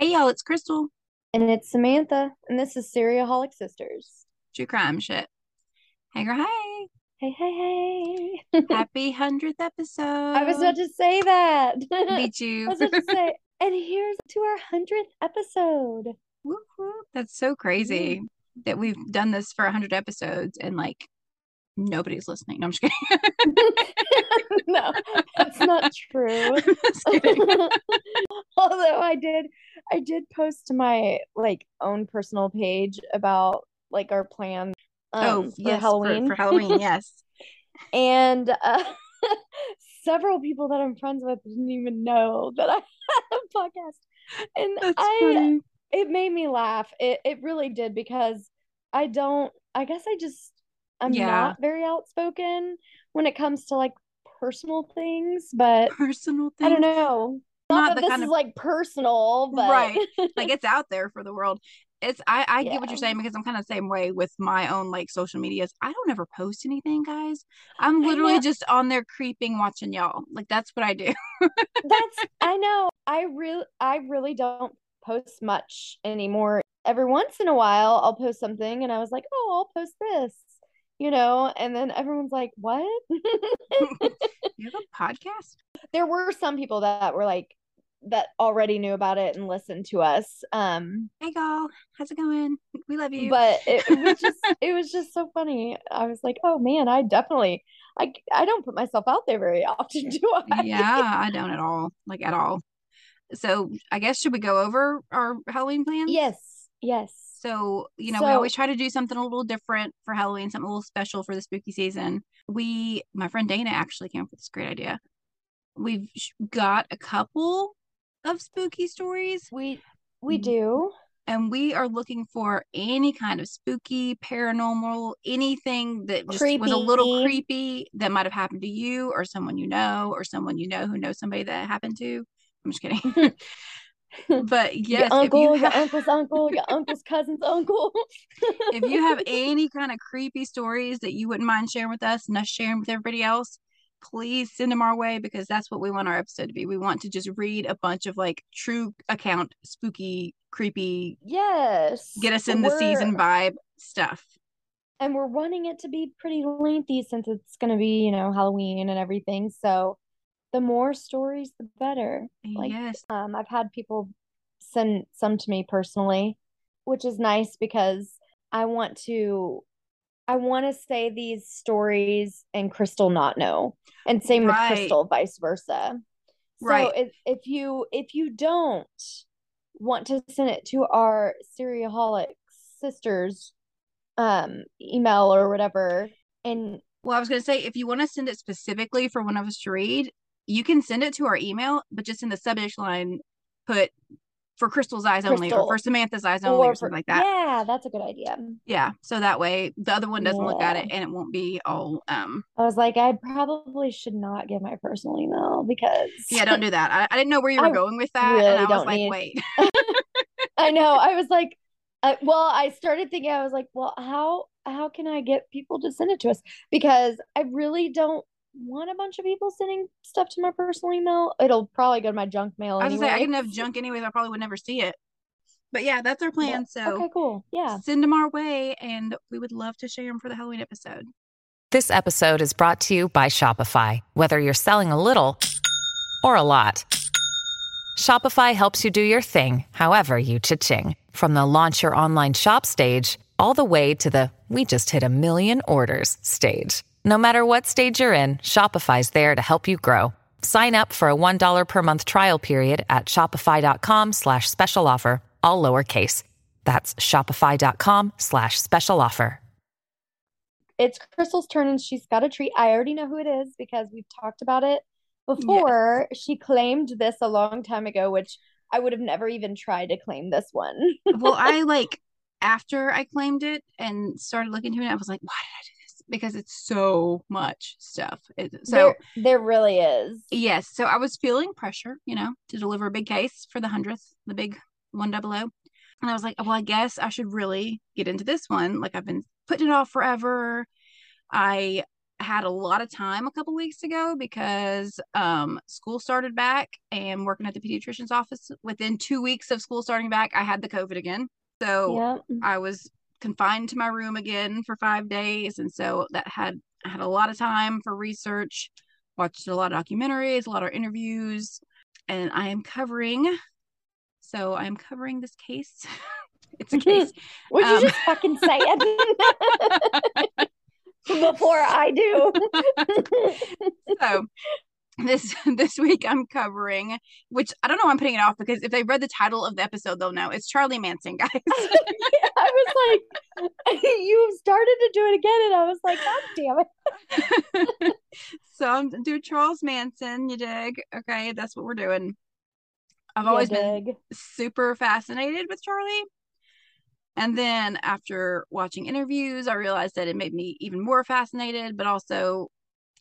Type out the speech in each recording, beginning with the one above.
Hey y'all, it's Crystal. And it's Samantha, and this is Seriaholic Sisters. True crime shit. Hey girl, hey. Hey, hey, hey. Happy hundredth episode. I was about to say that. Meet you. I was about to say, and here's to our hundredth episode. Whoop. That's so crazy mm. that we've done this for hundred episodes and like nobody's listening. No, I'm just kidding. no, that's not true. Although I did, I did post to my like own personal page about like our plan. Um, oh, for yes, Halloween. For, for Halloween, yes. and uh, several people that I'm friends with didn't even know that I had a podcast, and That's I funny. it made me laugh. It it really did because I don't. I guess I just I'm Yeah. not very outspoken when it comes to like personal things, but Personal things. I don't know. Not Not, that this is of- like personal, but Right. Like it's out there for the world. It's I I get what you're saying because I'm kind of the same way with my own like social medias. I don't ever post anything, guys. I'm literally just on there creeping watching y'all. Like that's what I do. that's I know. I really I really don't post much anymore. Every once in a while I'll post something and I was like, "Oh, I'll post this." You know, and then everyone's like, "What?" You have a podcast? there were some people that were like that already knew about it and listened to us. Um Hey y'all, how's it going? We love you. but it, it was just it was just so funny. I was like, "Oh man, I definitely I I don't put myself out there very often, do I?" yeah, I don't at all. Like at all. So I guess should we go over our Halloween plans? Yes. Yes. So, you know, we always try to do something a little different for Halloween, something a little special for the spooky season. We, my friend Dana actually came up with this great idea. We've got a couple of spooky stories, We we Mm. do. and we are looking for any kind of spooky, paranormal, anything that just was a little creepy that might have happened to you or someone you know or someone you know who knows somebody that happened to. I'm just kidding. but yes, your uncle, you your uncle's uncle, your uncle's cousin's uncle. if you have any kind of creepy stories that you wouldn't mind sharing with us and us sharing with everybody else, please send them our way because that's what we want our episode to be. We want to just read a bunch of like true account, spooky, creepy, yes. get us in the season vibe stuff. and we're wanting it to be pretty lengthy since it's going to be, you know, Halloween and everything. So the more stories, the better. Like, yes. Um, I've had people send some to me personally, which is nice because I want to I want to say these stories and Crystal not know. And same with Crystal, vice versa. right. So Right. if if you if you don't want to send it to our Seriaholic sisters um email or whatever and Well, I was going to say, if you want to send it specifically for one of us to read, you can send it to our email, but just in the subject line, put for Crystal's eyes only or for Samantha's eyes only or, for- something like that. Yeah, that's a good idea. Yeah. So that way the other one doesn't look at it and it won't be all, um, I was like, I probably should not give my personal email because yeah, don't do that. I, I didn't know where you were I going with that. really and I was don't like, need- wait. I know. I was like, uh, well, I started thinking, I was like, well, how how can I get people to send it to us? Because I really don't want a bunch of people sending stuff to my personal email. It'll probably go to my junk mail I was anyway. say I can have junk anyways. I probably would never see it. But yeah, that's our plan. So Okay, cool. Yeah. send them our way, and we would love to share them for the Halloween episode. This episode is brought to you by Shopify. Whether you're selling a little or a lot, Shopify helps you do your thing, however you cha-ching. From the launch your online shop stage, all the way to the we just hit a million orders stage. No matter what stage you're in, Shopify's there to help you grow. Sign up for a $1 per month trial period at shopify.com slash special offer, all lowercase. That's shopify.com slash special offer. It's Crystal's turn and she's got a treat. I already know who it is because we've talked about it before. She claimed this a long time ago, which I would have never even tried to claim this one. well, I like after I claimed it and started looking into it, I was like, why did I do this? Because it's so much stuff. It, so there, there really is. yes, so I was feeling pressure, you know, to deliver a big case for the hundredth, the big one double O. And I was like, well, I guess I should really get into this one. Like I've been putting it off forever. I had a lot of time a couple weeks ago because um, school started back and working at the pediatrician's office. Within two weeks of school starting back, I had the COVID again. So Yeah. I was confined to my room again for five days. And so that had I had a lot of time for research, watched a lot of documentaries, a lot of interviews, and I am covering. So I'm covering this case. it's a case. Would you Um, just fucking say it before I do? so this this week I'm covering, which I don't know why I'm putting it off because if they read the title of the episode, they'll know it's Charlie Manson, guys. I was like, you started to do it again, and I was like, God damn it. so um, I'm doing Charles Manson, you dig? Okay, that's what we're doing. I've You always been super fascinated with Charlie. And then after watching interviews, I realized that it made me even more fascinated, but also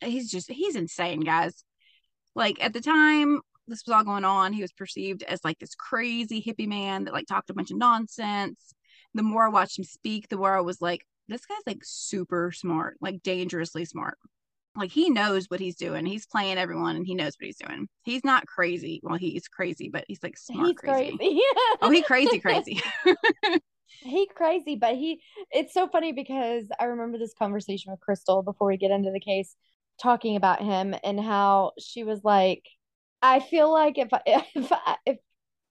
he's just he's insane, guys. Like at the time this was all going on, he was perceived as like this crazy hippie man that like talked a bunch of nonsense. The more I watched him speak, the more I was like, this guy's like super smart, like dangerously smart. Like he knows what he's doing. He's playing everyone and he knows what he's doing. He's not crazy. Well, he's crazy, but he's like smart He's crazy. crazy. Oh, he crazy, crazy. he crazy, but he it's so funny because I remember this conversation with Crystal before we get into the case, talking about him and how she was like, I feel like if I if I, if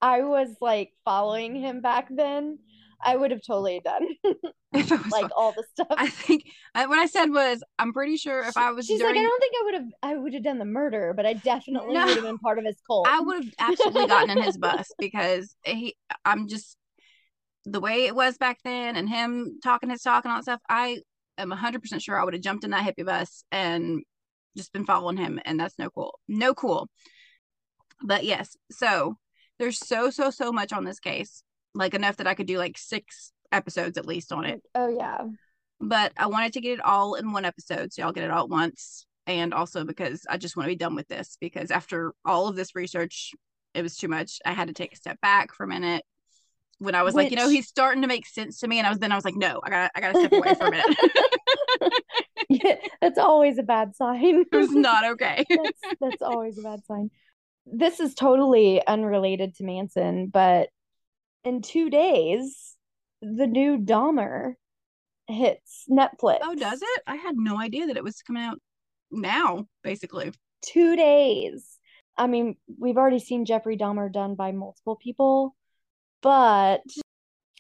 I was like following him back then, I would have totally done if I was like all the stuff. I think I, what I said was, I'm pretty sure if I was She's during, like, I don't think I would have I would have done the murder, but I definitely No. would have been part of his cult. I would have absolutely gotten in his bus because he, I'm just the way it was back then, and him talking his talk and all that stuff. I am 100 percent sure I would have jumped in that hippie bus and just been following him, and that's no cool, no cool. But yes, so there's so so so much on this case, like enough that I could do like six episodes at least on it. oh yeah. but I wanted to get it all in one episode, so y'all get it all at once. And also because I just want to be done with this because after all of this research, it was too much. I had to take a step back for a minute When I was like, you know, he's starting to make sense to me, and I was then I was like, no, I got I got to step away for a minute. That's always a bad sign. it was not okay. that's that's always a bad sign. This is totally unrelated to Manson, but in two days, the new Dahmer hits Netflix. oh, does it? I had no idea that it was coming out now. Basically, Two days. I mean, we've already seen Jeffrey Dahmer done by multiple people, but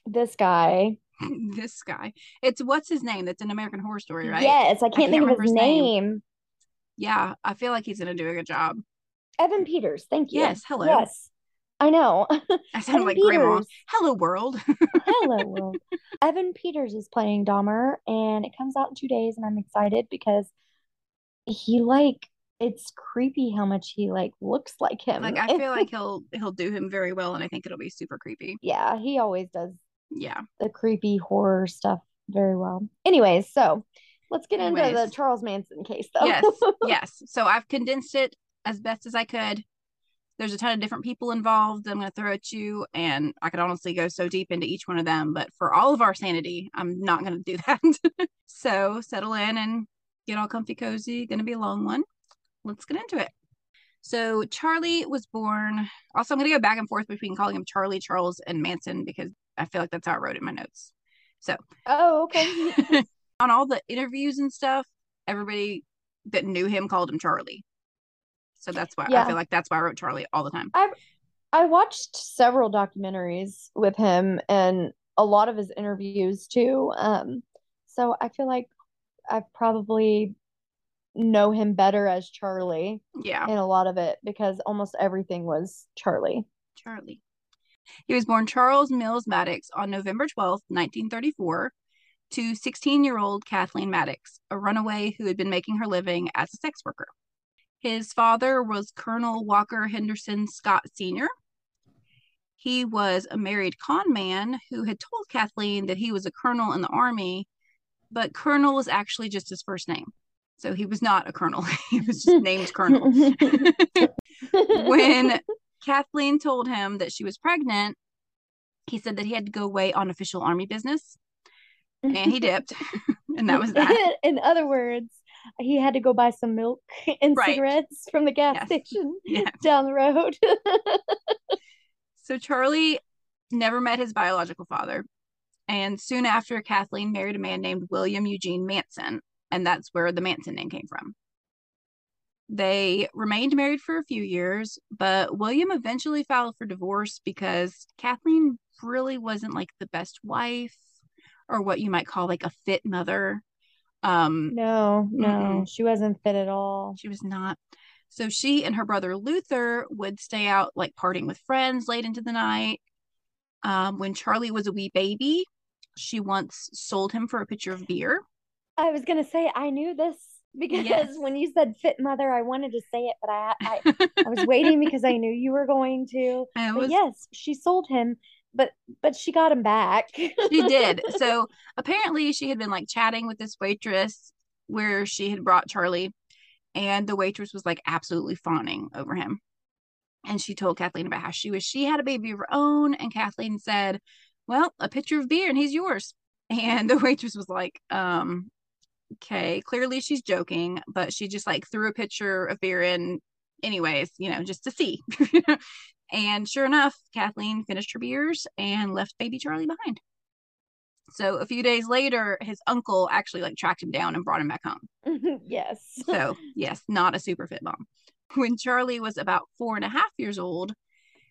this guy, this guy. It's what's his name? That's an American Horror Story, right? yes, I can't can't think of remember his name. name. Yeah, I feel like he's gonna do a good job. Evan Peters, thank you. Yes, hello. Yes, I know. I sound Evan like grandma. Peters. Hello, world. Hello, world. Evan Peters is playing Dahmer, and it comes out in two days, and I'm excited because he like it's creepy how much he like looks like him. like I feel like he'll he'll do him very well, and I think it'll be super creepy. yeah, he always does Yeah. the creepy horror stuff very well. Anyways, so let's get into the Charles Manson case, though. Yes. yes. So I've condensed it as best as I could. There's a ton of different people involved that I'm going to throw at you, and I could honestly go so deep into each one of them. But for all of our sanity, I'm not going to do that. so settle in and get all comfy cozy. Going to be a long one. Let's get into it. So Charlie was born. Also, I'm going to go back and forth between calling him Charlie, Charles, and Manson because I feel like that's how I wrote it in my notes. So oh, okay. on all the interviews and stuff, everybody that knew him called him Charlie. So that's why I feel like that's why I wrote Charlie all the time. I watched several documentaries with him and a lot of his interviews too. Um, so I feel like I probably know him better as Charlie Yeah, in a lot of it because almost everything was Charlie. Charlie. He was born Charles Mills Maddox on November 12th, 1934, to 16 year old Kathleen Maddox, a runaway who had been making her living as a sex worker. His father was Colonel Walker Henderson Scott Sr. He was a married con man who had told Kathleen that he was a colonel in the army, but Colonel was actually just his first name. So he was not a colonel, he was just named Colonel. when Kathleen told him that she was pregnant, he said that he had to go away on official army business, and he dipped, and that was that. In other words, he had to go buy some milk and Right. cigarettes from the gas Yes. station Yeah. down the road. So Charlie never met his biological father. And soon after, Kathleen married a man named William Eugene Manson. And that's where the Manson name came from. They remained married for a few years, but William eventually filed for divorce because Kathleen really wasn't like the best wife or what you might call like a fit mother. Um, no, no, Mm-mm. she wasn't fit at all. she was not. So she and her brother Luther would stay out like partying with friends late into the night. Um, when Charlie was a wee baby, she once sold him for a pitcher of beer. I was gonna say I knew this because Yes. when you said fit mother, I wanted to say it, but I I, I was waiting because I knew you were going to. Was, yes, she sold him, but but she got him back. she did. So apparently she had been like chatting with this waitress where she had brought Charlie, and the waitress was like absolutely fawning over him. And she told Kathleen about how she was she had a baby of her own. And Kathleen said, Well, a pitcher of beer and he's yours. And the waitress was like, um, okay, clearly she's joking, but she just like threw a pitcher of beer in anyways, you know, just to see. and sure enough, Kathleen finished her beers and left baby Charlie behind. So a few days later, his uncle actually like tracked him down and brought him back home. yes. So, yes, not a super fit mom. When Charlie was about four and a half years old,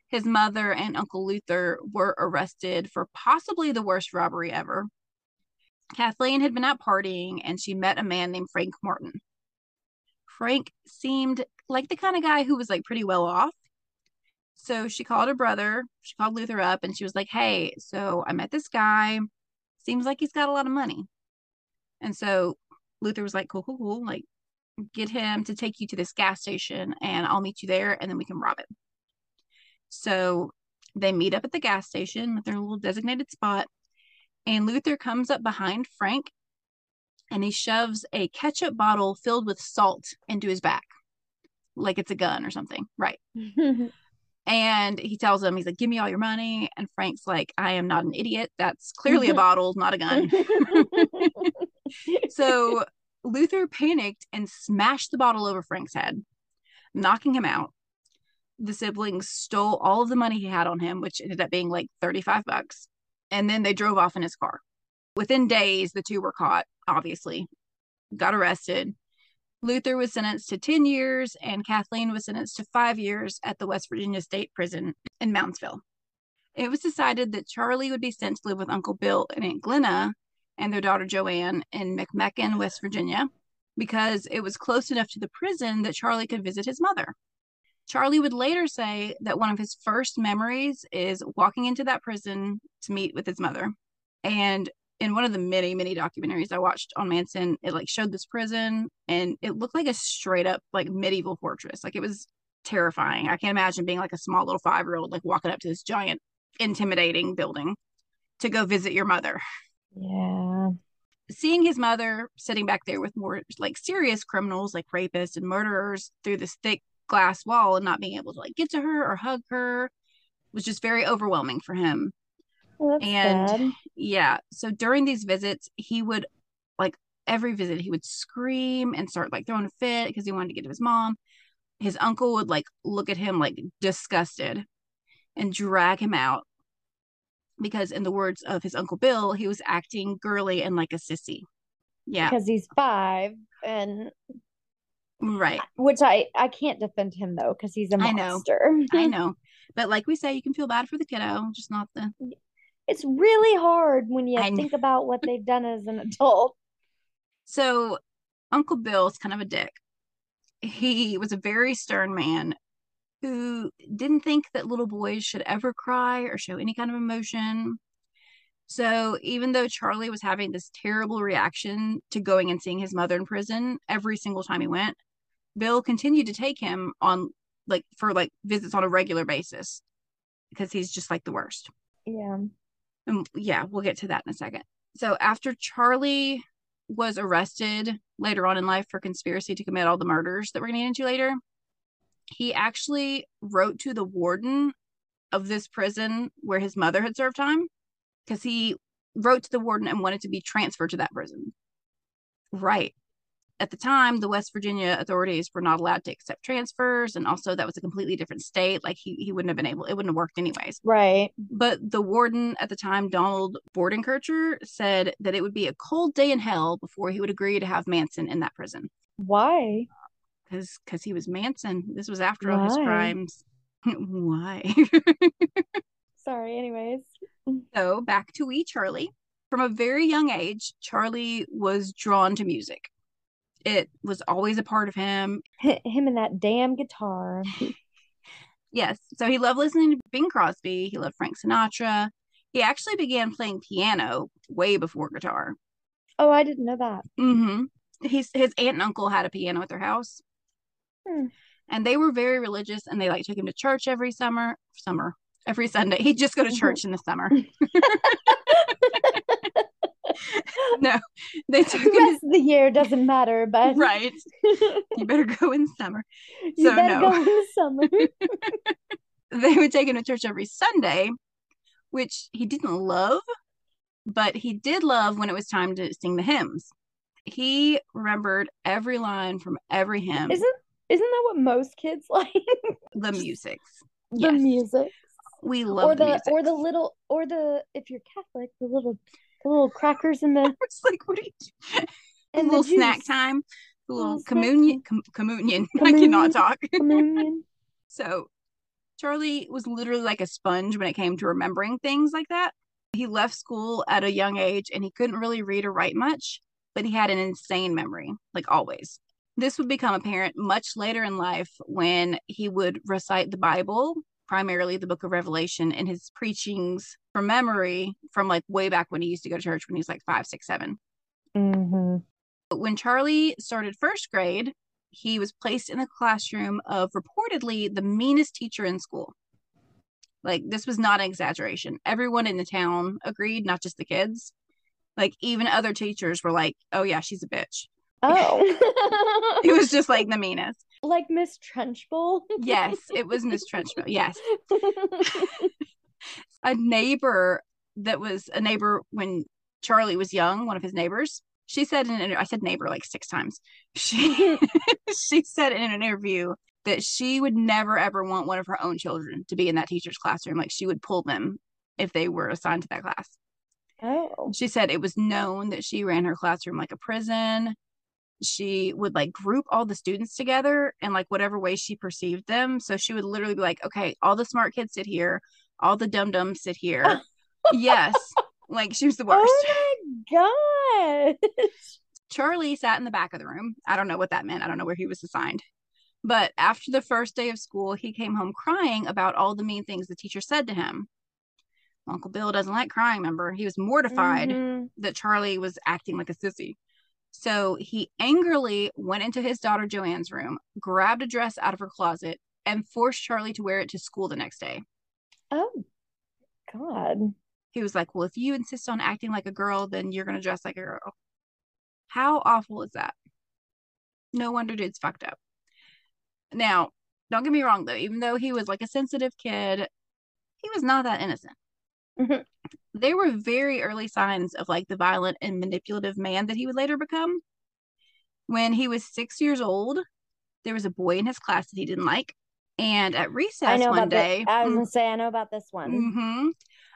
his mother and Uncle Luther were arrested for possibly the worst robbery ever. Kathleen had been out partying and she met a man named Frank Martin. Frank seemed like the kind of guy who was like pretty well off. So she called her brother, she called Luther up and she was like, Hey, so I met this guy. Seems like he's got a lot of money. And so Luther was like, Cool, cool, cool. Like, get him to take you to this gas station and I'll meet you there and then we can rob it. So they meet up at the gas station at their little designated spot. And Luther comes up behind Frank and he shoves a ketchup bottle filled with salt into his back, like it's a gun or something. Right. And he tells him, he's like, give me all your money. And Frank's like, I am not an idiot. That's clearly a bottle, not a gun. So Luther panicked and smashed the bottle over Frank's head, knocking him out. The siblings stole all of the money he had on him, which ended up being like 35 bucks. And then they drove off in his car. Within days, the two were caught, obviously, got arrested. Luther was sentenced to 10 years, and Kathleen was sentenced to five years at the West Virginia State Prison in Moundsville. It was decided that Charlie would be sent to live with Uncle Bill and Aunt Glenna and their daughter Joanne in McMechen, West Virginia, because it was close enough to the prison that Charlie could visit his mother. Charlie would later say that one of his first memories is walking into that prison to meet with his mother. And in one of the many, many documentaries I watched on Manson, it like showed this prison and it looked like a straight up like medieval fortress. Like it was terrifying. I can't imagine being like a small little five year old, like walking up to this giant, intimidating building to go visit your mother yeah. seeing his mother sitting back there with more like serious criminals like rapists and murderers through this thick glass wall and not being able to like get to her or hug her was just very overwhelming for him. Well, And- sad. yeah so during these visits he would like every visit he would scream and start like throwing a fit because he wanted to get to his mom. His uncle would like look at him like disgusted and drag him out because in the words of his uncle bill he was acting girly and like a sissy. Yeah. Because he's five and right which I I can't defend him though because he's a I know. monster. i know but like we say you can feel bad for the kiddo just not the It's really hard when you I think about what they've done as an adult. So Uncle Bill's kind of a dick. He was a very stern man who didn't think that little boys should ever cry or show any kind of emotion. So even though Charlie was having this terrible reaction to going and seeing his mother in prison every single time he went, Bill continued to take him on like for like visits on a regular basis because he's just like the worst. Yeah. And yeah, we'll get to that in a second. So after Charlie was arrested later on in life for conspiracy to commit all the murders that we're going to get into later, he actually wrote to the warden of this prison where his mother had served time because he wrote to the warden and wanted to be transferred to that prison. Right. At the time, the West Virginia authorities were not allowed to accept transfers, and also that was a completely different state. Like he he wouldn't have been able, it wouldn't have worked anyways. Right. But the warden at the time, Donald Bordenkircher, said that it would be a cold day in hell before he would agree to have Manson in that prison Why? because because he was Manson. This was after all his crimes. Why? Sorry. Anyways. so back to wee Charlie. From a very young age, Charlie was drawn to music. It was always a part of him. Him and that damn guitar. Yes, so he loved listening to Bing Crosby. He loved Frank Sinatra. He actually began playing piano way before guitar. Oh, I didn't know that. Mm-hmm. He's his aunt and uncle had a piano at their house, Hmm. and they were very religious. And they like took him to church every summer, summer every Sunday. He'd just go to church in the summer. no, they took the rest of the year doesn't matter, but Right, you better go in summer. you So, better no. go in the summer. They would take him to church every Sunday, which he didn't love, but he did love when it was time to sing the hymns. He remembered every line from every hymn. Isn't isn't that what most kids like? the music. the Yes. music. We love or the, music. or the little or the if you're Catholic, the little the little crackers in the It's like what are you doing? A little snack time, a little communion, com- communion. I cannot talk. communion. So Charlie was literally like a sponge when it came to remembering things like that. He left school at a young age and he couldn't really read or write much, but he had an insane memory, like always. This would become apparent much later in life when he would recite the Bible, primarily the book of Revelation, in his preachings from memory from like way back when he used to go to church when he was like five, six, seven. Mm-hmm. But when Charlie started first grade, he was placed in the classroom of reportedly the meanest teacher in school. Like, this was not an exaggeration. Everyone in the town agreed, not just the kids. Like, even other teachers were like, oh, yeah, she's a bitch. Oh. it was just like the meanest. like Miss Trunchbull. Yes, it was Miss Trunchbull. Yes. A neighbor that was a neighbor when Charlie was young, one of his neighbors, she said in an I said neighbor like six times. She she said in an interview that she would never ever want one of her own children to be in that teacher's classroom. Like she would pull them if they were assigned to that class. oh. She said it was known that she ran her classroom like a prison. She would like group all the students together in like whatever way she perceived them. So she would literally be like, okay, all the smart kids sit here, all the dum dums sit here. yes. Like she was the worst. Oh my god. Charlie sat in the back of the room. I don't know what that meant. I don't know where he was assigned. But after the first day of school, he came home crying about all the mean things the teacher said to him. Uncle Bill doesn't like crying, remember? He was mortified Mhm. that Charlie was acting like a sissy. So he angrily went into his daughter Joanne's room, grabbed a dress out of her closet, and forced Charlie to wear it to school the next day. Oh god. He was like, Well, if you insist on acting like a girl, then you're going to dress like a girl. How awful is that? No wonder dude's fucked up. Now, don't get me wrong, though, even though he was like a sensitive kid, he was not that innocent. Mhm. There were very early signs of like the violent and manipulative man that he would later become. When he was six years old, there was a boy in his class that he didn't like. And at recess I know one day. I was gonna say I know about this one. hmm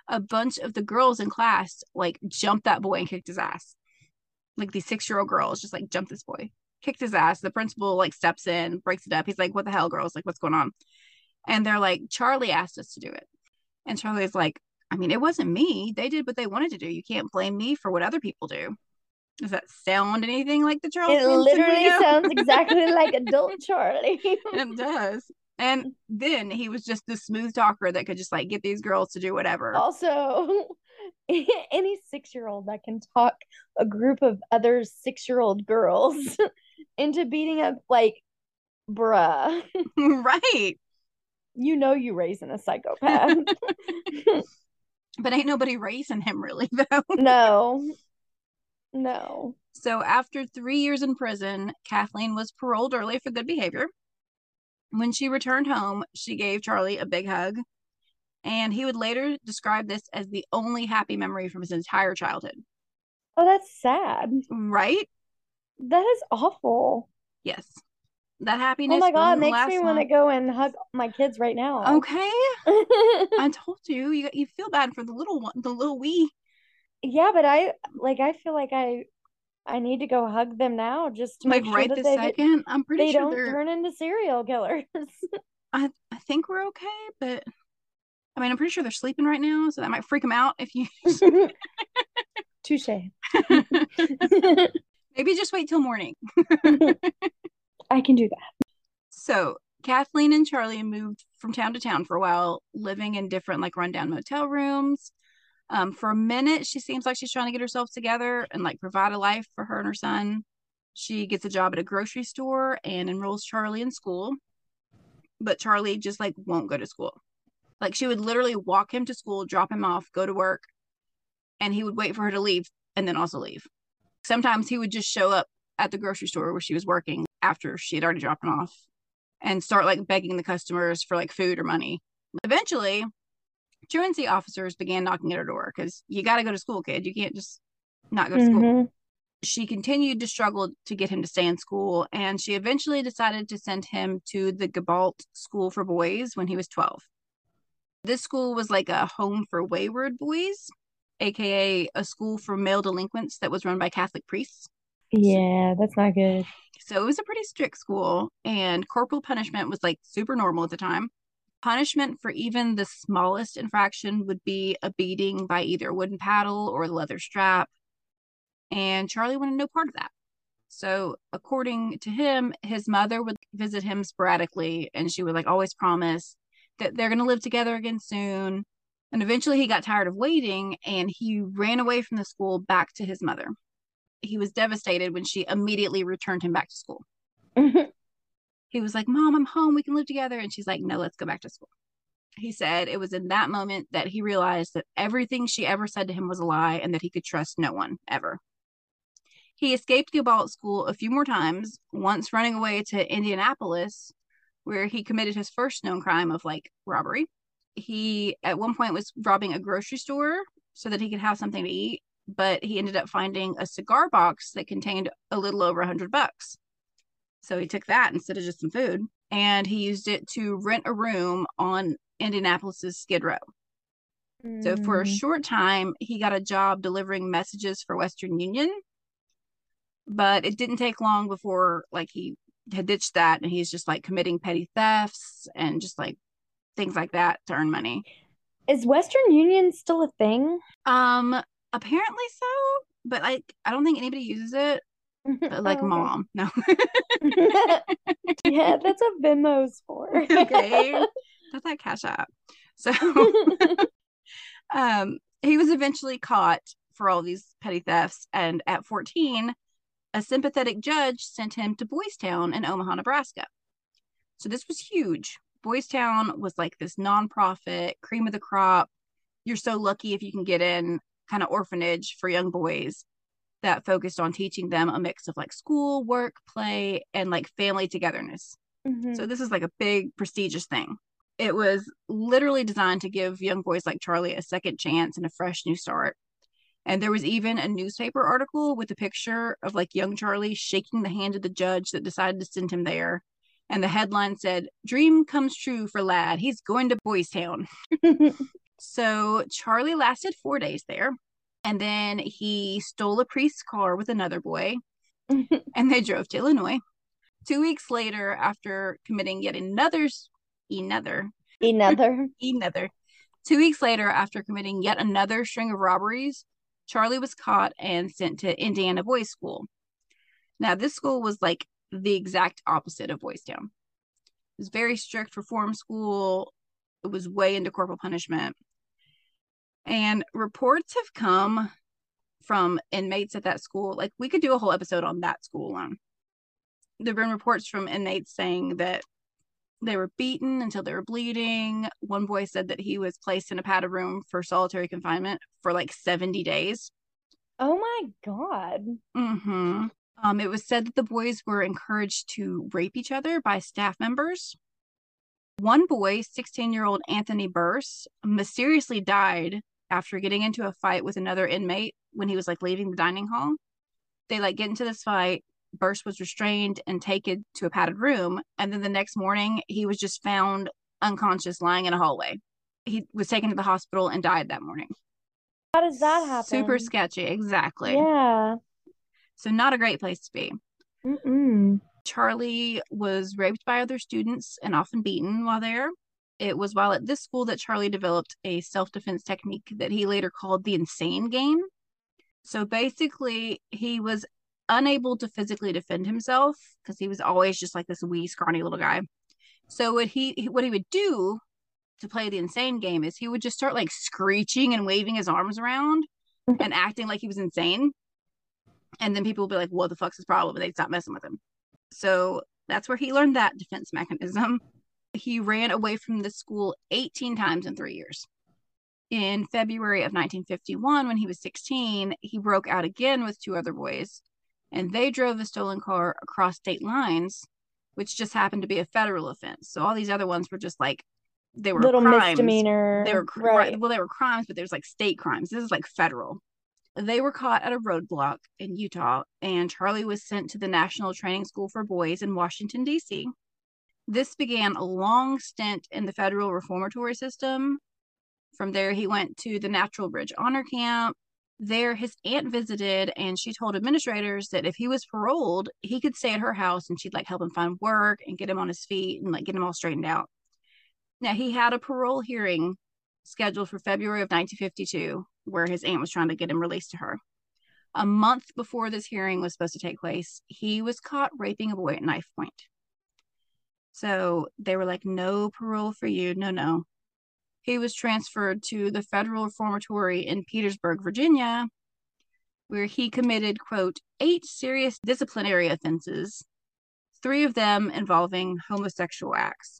A bunch of the girls in class like jumped that boy and kicked his ass. Like these six year old girls just like jumped this boy, kicked his ass. The principal like steps in, breaks it up. He's like, "What the hell, girls? Like, what's going on?" And they're like, "Charlie asked us to do it." And Charlie's like, "I mean, it wasn't me. They did what they wanted to do. You can't blame me for what other people do." Does that sound anything like the Charles? It Manson literally sounds exactly like adult Charlie. it does. And then he was just the smooth talker that could just like get these girls to do whatever. also, any six year old that can talk a group of other six year old girls into beating up, like, bruh, right. you know you raising a psychopath. But ain't nobody raising him really though. no, no. So after three years in prison, Kathleen was paroled early for good behavior. When she returned home, she gave Charlie a big hug. And he would later describe this as the only happy memory from his entire childhood. Oh, that's sad. Right? That is awful. Yes. That happiness. Oh my God, makes me want to go and hug my kids right now. Okay. I told you, you you feel bad for the little one, the little wee. Yeah, but I like I feel like I I need to go hug them now just to Like make sure right this they second, I'm pretty they sure don't they're. turn into serial killers. I I think we're okay, but I mean, I'm pretty sure they're sleeping right now, so that might freak them out if you. Touche. Maybe just wait till morning. I can do that. So Kathleen and Charlie moved from town to town for a while, living in different like rundown motel rooms. Um, for a minute, she seems like she's trying to get herself together and like provide a life for her and her son. She gets a job at a grocery store and enrolls Charlie in school. But Charlie just like won't go to school. Like she would literally walk him to school, drop him off, go to work, and he would wait for her to leave and then also leave. Sometimes he would just show up at the grocery store where she was working after she had already dropped him off and start like begging the customers for like food or money. Eventually, truancy officers began knocking at her door because you got to go to school, kid. You can't just not go to school. Mhm. She continued to struggle to get him to stay in school, and she eventually decided to send him to the Gibault School for Boys when he was 12. This school was like a home for wayward boys, aka a school for male delinquents that was run by Catholic priests. Yeah, that's not good. So it was a pretty strict school, and corporal punishment was like super normal at the time. Punishment for even the smallest infraction would be a beating by either a wooden paddle or the leather strap. And Charlie wanted no part of that. So, according to him, his mother would visit him sporadically, and she would like always promise that they're going to live together again soon. And eventually, he got tired of waiting and he ran away from the school back to his mother. He was devastated when she immediately returned him back to school. He was like, Mom, I'm home. We can live together. And she's like, No, let's go back to school. He said it was in that moment that he realized that everything she ever said to him was a lie and that he could trust no one ever. He escaped the Gibault school a few more times, once running away to Indianapolis, where he committed his first known crime of like robbery. He at one point was robbing a grocery store so that he could have something to eat, but he ended up finding a cigar box that contained a little over a hundred bucks. So he took that instead of just some food and he used it to rent a room on Indianapolis's Skid Row. So for a Mm. short time, he got a job delivering messages for Western Union. But it didn't take long before like he had ditched that and he's just like committing petty thefts and just like things like that to earn money. Is Western Union still a thing? Um apparently so, but like I don't think anybody uses it. But like Oh, mom. No. yeah, that's what Venmo's for. okay. That's that cash app. So um he was eventually caught for all these petty thefts and at 14 a sympathetic judge sent him to boys town in omaha nebraska so this was huge boys town was like this nonprofit cream of the crop you're so lucky if you can get in kind of orphanage for young boys that focused on teaching them a mix of like school work play and like family togetherness Mhm. so this is like a big prestigious thing. It was literally designed to give young boys like Charlie a second chance and a fresh new start. And there was even a newspaper article with a picture of like young Charlie shaking the hand of the judge that decided to send him there. And the headline said, Dream comes true for lad. He's going to Boys Town. So Charlie lasted four days there. And then he stole a priest's car with another boy and they drove to Illinois. Two weeks later, after committing yet another, another, Another. another, two weeks later, after committing yet another string of robberies, Charlie was caught and sent to Indiana Boys School. Now, this school was like the exact opposite of Boys Town. It was very strict reform school. It was way into corporal punishment. And reports have come from inmates at that school. Like, we could do a whole episode on that school alone. There have been reports from inmates saying that they were beaten until they were bleeding. One boy said that he was placed in a padded room for solitary confinement for like 70 days. Oh my God. hmm Um, it was said that the boys were encouraged to rape each other by staff members. One boy, 16 year old Anthony Burse, mysteriously died after getting into a fight with another inmate when he was like leaving the dining hall. They like get into this fight. Burst was restrained and taken to a padded room. And then the next morning, he was just found unconscious lying in a hallway. He was taken to the hospital and died that morning. How does that happen? Super sketchy. Exactly. Yeah. So, not a great place to be. Mm-mm. Charlie was raped by other students and often beaten while there. It was while at this school that Charlie developed a self defense technique that he later called the insane game. So basically, he was unable to physically defend himself because he was always just like this wee, scrawny little guy. So what he what he would do to play the insane game is he would just start like screeching and waving his arms around and acting like he was insane. And then people would be like, "What the fuck's his problem?" And they'd stop messing with him. So that's where he learned that defense mechanism. He ran away from the school 18 times in three years. In February of 1951, when he was 16, he broke out again with two other boys, and they drove a stolen car across state lines, which just happened to be a federal offense. So all these other ones were just like they were Little crimes. misdemeanor. They were right. well, they were crimes, but there's like state crimes. This is like federal. They were caught at a roadblock in Utah, and Charlie was sent to the National Training School for Boys in Washington, D.C. This began a long stint in the federal reformatory system. From there, he went to the Natural Bridge Honor Camp. There, his aunt visited, and she told administrators that if he was paroled, he could stay at her house and she'd like help him find work and get him on his feet and like get him all straightened out. Now, he had a parole hearing scheduled for February of 1952, where his aunt was trying to get him released to her. A month before this hearing was supposed to take place, he was caught raping a boy at knife point. So they were like, no parole for you. No, no. He was transferred to the federal reformatory in Petersburg, Virginia, where he committed, quote, eight serious disciplinary offenses, three of them involving homosexual acts.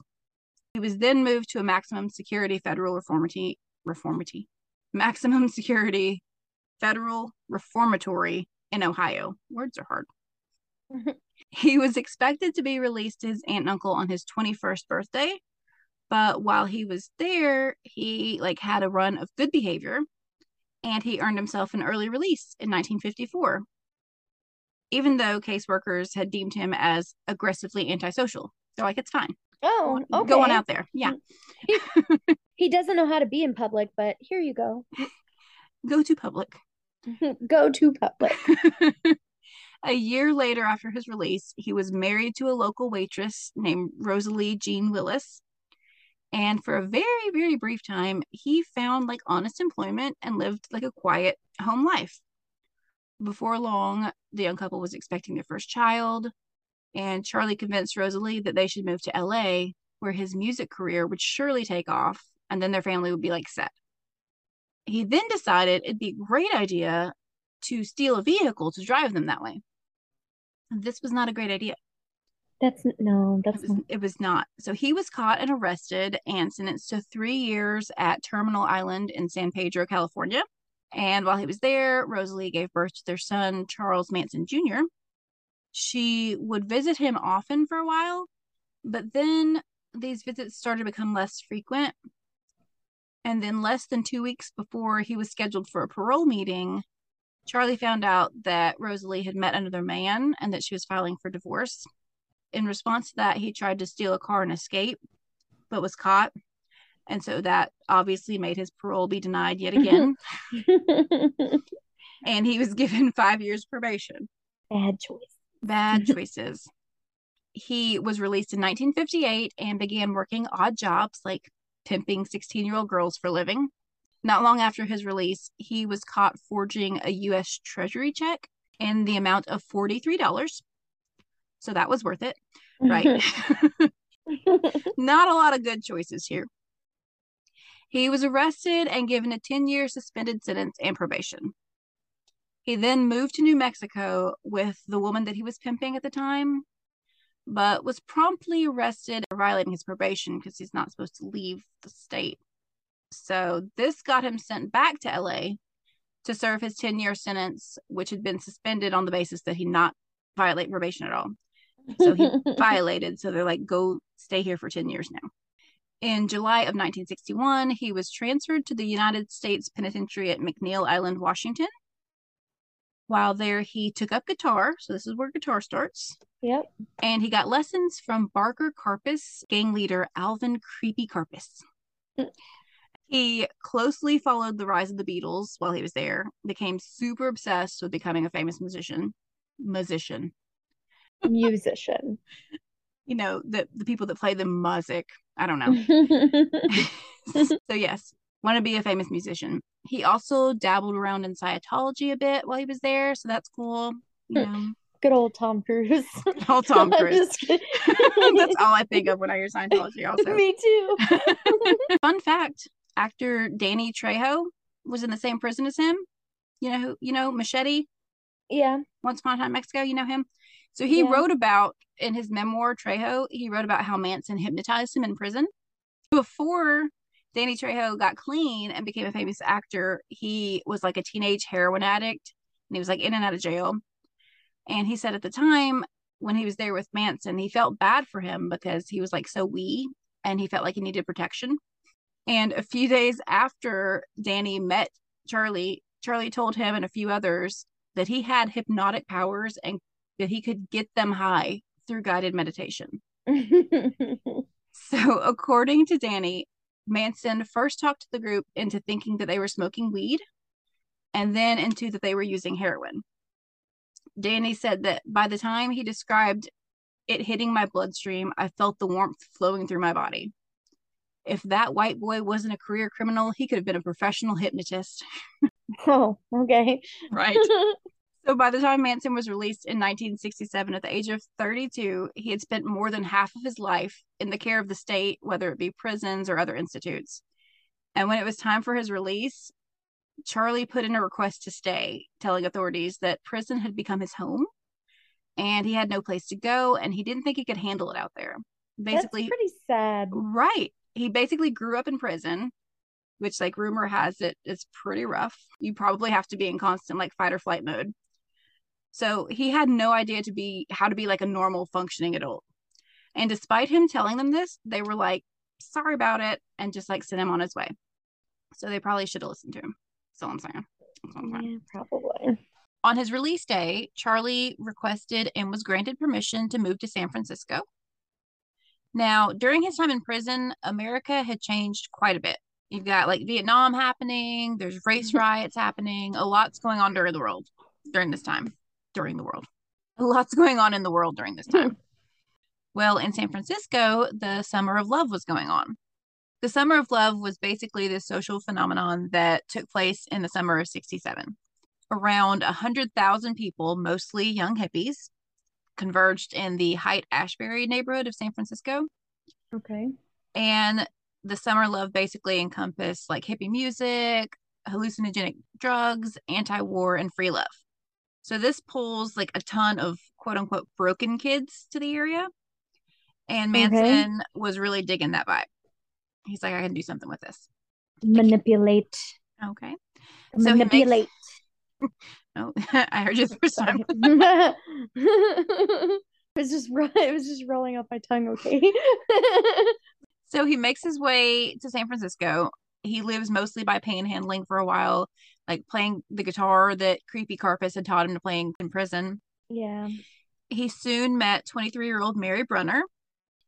He was then moved to a maximum security federal reformatory, maximum security federal reformatory in Ohio. Words are hard. he was expected to be released to his aunt and uncle on his 21st birthday, but while he was there, he like had a run of good behavior and he earned himself an early release in 1954. Even though caseworkers had deemed him as aggressively antisocial. They're like, it's fine. Oh, okay. Go on out there. Yeah. Mm. He doesn't know how to be in public, but here you go. Go to public. go to public. a year later, after his release, he was married to a local waitress named Rosalie Jean Willis. And for a very, very brief time, he found like honest employment and lived like a quiet home life. Before long, the young couple was expecting their first child, and Charlie convinced Rosalie that they should move to LA, where his music career would surely take off, and then their family would be like set. He then decided it'd be a great idea to steal a vehicle to drive them that way. This was not a great idea. That's no, It that's was, not. it was not. So he was caught and arrested and sentenced to three years at Terminal Island in San Pedro, California. And while he was there, Rosalie gave birth to their son, Charles Manson Jr. She would visit him often for a while, but then these visits started to become less frequent. And then, less than two weeks before he was scheduled for a parole meeting, Charlie found out that Rosalie had met another man and that she was filing for divorce. In response to that, he tried to steal a car and escape, but was caught. And so that obviously made his parole be denied yet again. and he was given five years probation. Bad choice. Bad choices. he was released in 1958 and began working odd jobs like pimping 16 year old girls for a living. Not long after his release, he was caught forging a U.S. Treasury check in the amount of $43. So that was worth it, right? Not a lot of good choices here. He was arrested and given a 10 year suspended sentence and probation. He then moved to New Mexico with the woman that he was pimping at the time, but was promptly arrested for violating his probation because he's not supposed to leave the state. So this got him sent back to LA to serve his 10 year sentence, which had been suspended on the basis that he not violate probation at all. So he violated. So they're like, go stay here for 10 years now. In July of 1961, he was transferred to the United States Penitentiary at McNeil Island, Washington. While there, he took up guitar. So this is where guitar starts. Yep. And he got lessons from Barker Karpis, gang leader Alvin Creepy Karpis. He closely followed the rise of the Beatles while he was there, became super obsessed with becoming a famous musician. Musician. Musician. You know, the, the people that play the music. I don't know. so yes, want to be a famous musician. He also dabbled around in Scientology a bit while he was there, so that's cool. You hmm. know, Good old Tom Cruise. old Tom Cruise. that's all I think of when I hear Scientology. Also, Me too. fun fact: actor Danny Trejo was in the same prison as him. You know, who- you know Machete. Yeah. Once Upon a Time in Mexico. You know him. So he Yeah. wrote about in his memoir Trejo. He wrote about how Manson hypnotized him in prison. Before Danny Trejo got clean and became a famous actor, he was like a teenage heroin addict, and he was like in and out of jail. And he said at the time when he was there with Manson, he felt bad for him because he was like so wee and he felt like he needed protection. And a few days after Danny met Charlie, Charlie told him and a few others that he had hypnotic powers and that he could get them high through guided meditation. So, according to Danny, Manson first talked the group into thinking that they were smoking weed and then into that they were using heroin. Danny said that by the time he described it hitting my bloodstream, I felt the warmth flowing through my body. If that white boy wasn't a career criminal, he could have been a professional hypnotist. oh, okay. Right. So by the time Manson was released in 1967 at the age of 32, he had spent more than half of his life in the care of the state, whether it be prisons or other institutes. And when it was time for his release, Charlie put in a request to stay, telling authorities that prison had become his home and he had no place to go and he didn't think he could handle it out there. Basically, That's pretty sad. Right. He basically grew up in prison, which like rumor has it is pretty rough. You probably have to be in constant like fight or flight mode. So he had no idea to be how to be like a normal functioning adult. And despite him telling them this, they were like, sorry about it, and just like sent him on his way. So they probably should have listened to him. That's all I'm saying. All I'm saying. Yeah, probably. On his release day, Charlie requested and was granted permission to move to San Francisco. Now, during his time in prison, America had changed quite a bit. You've got like Vietnam happening, there's race mm-hmm. riots happening, a lot's going on during the world during this time. During the world. A lot's going on in the world during this time. well, in San Francisco, the Summer of Love was going on. The Summer of Love was basically this social phenomenon that took place in the summer of 67 around 100,000 people, mostly young hippies, converged in the Haight Ashbury neighborhood of San Francisco. Okay. And the summer love basically encompassed like hippie music, hallucinogenic drugs, anti war, and free love. So this pulls like a ton of quote unquote broken kids to the area. And Okay. Manson was really digging that vibe. He's like, I can do something with this. Manipulate. Okay. So he makes- Manipulate. Oh, I heard you the first time. It was just it was just rolling off my tongue. Okay. So he makes his way to San Francisco. He lives mostly by panhandling for a while, like playing the guitar that Creepy Karpis had taught him to play in, in prison. yeah. He soon met 23 year old Mary Brunner.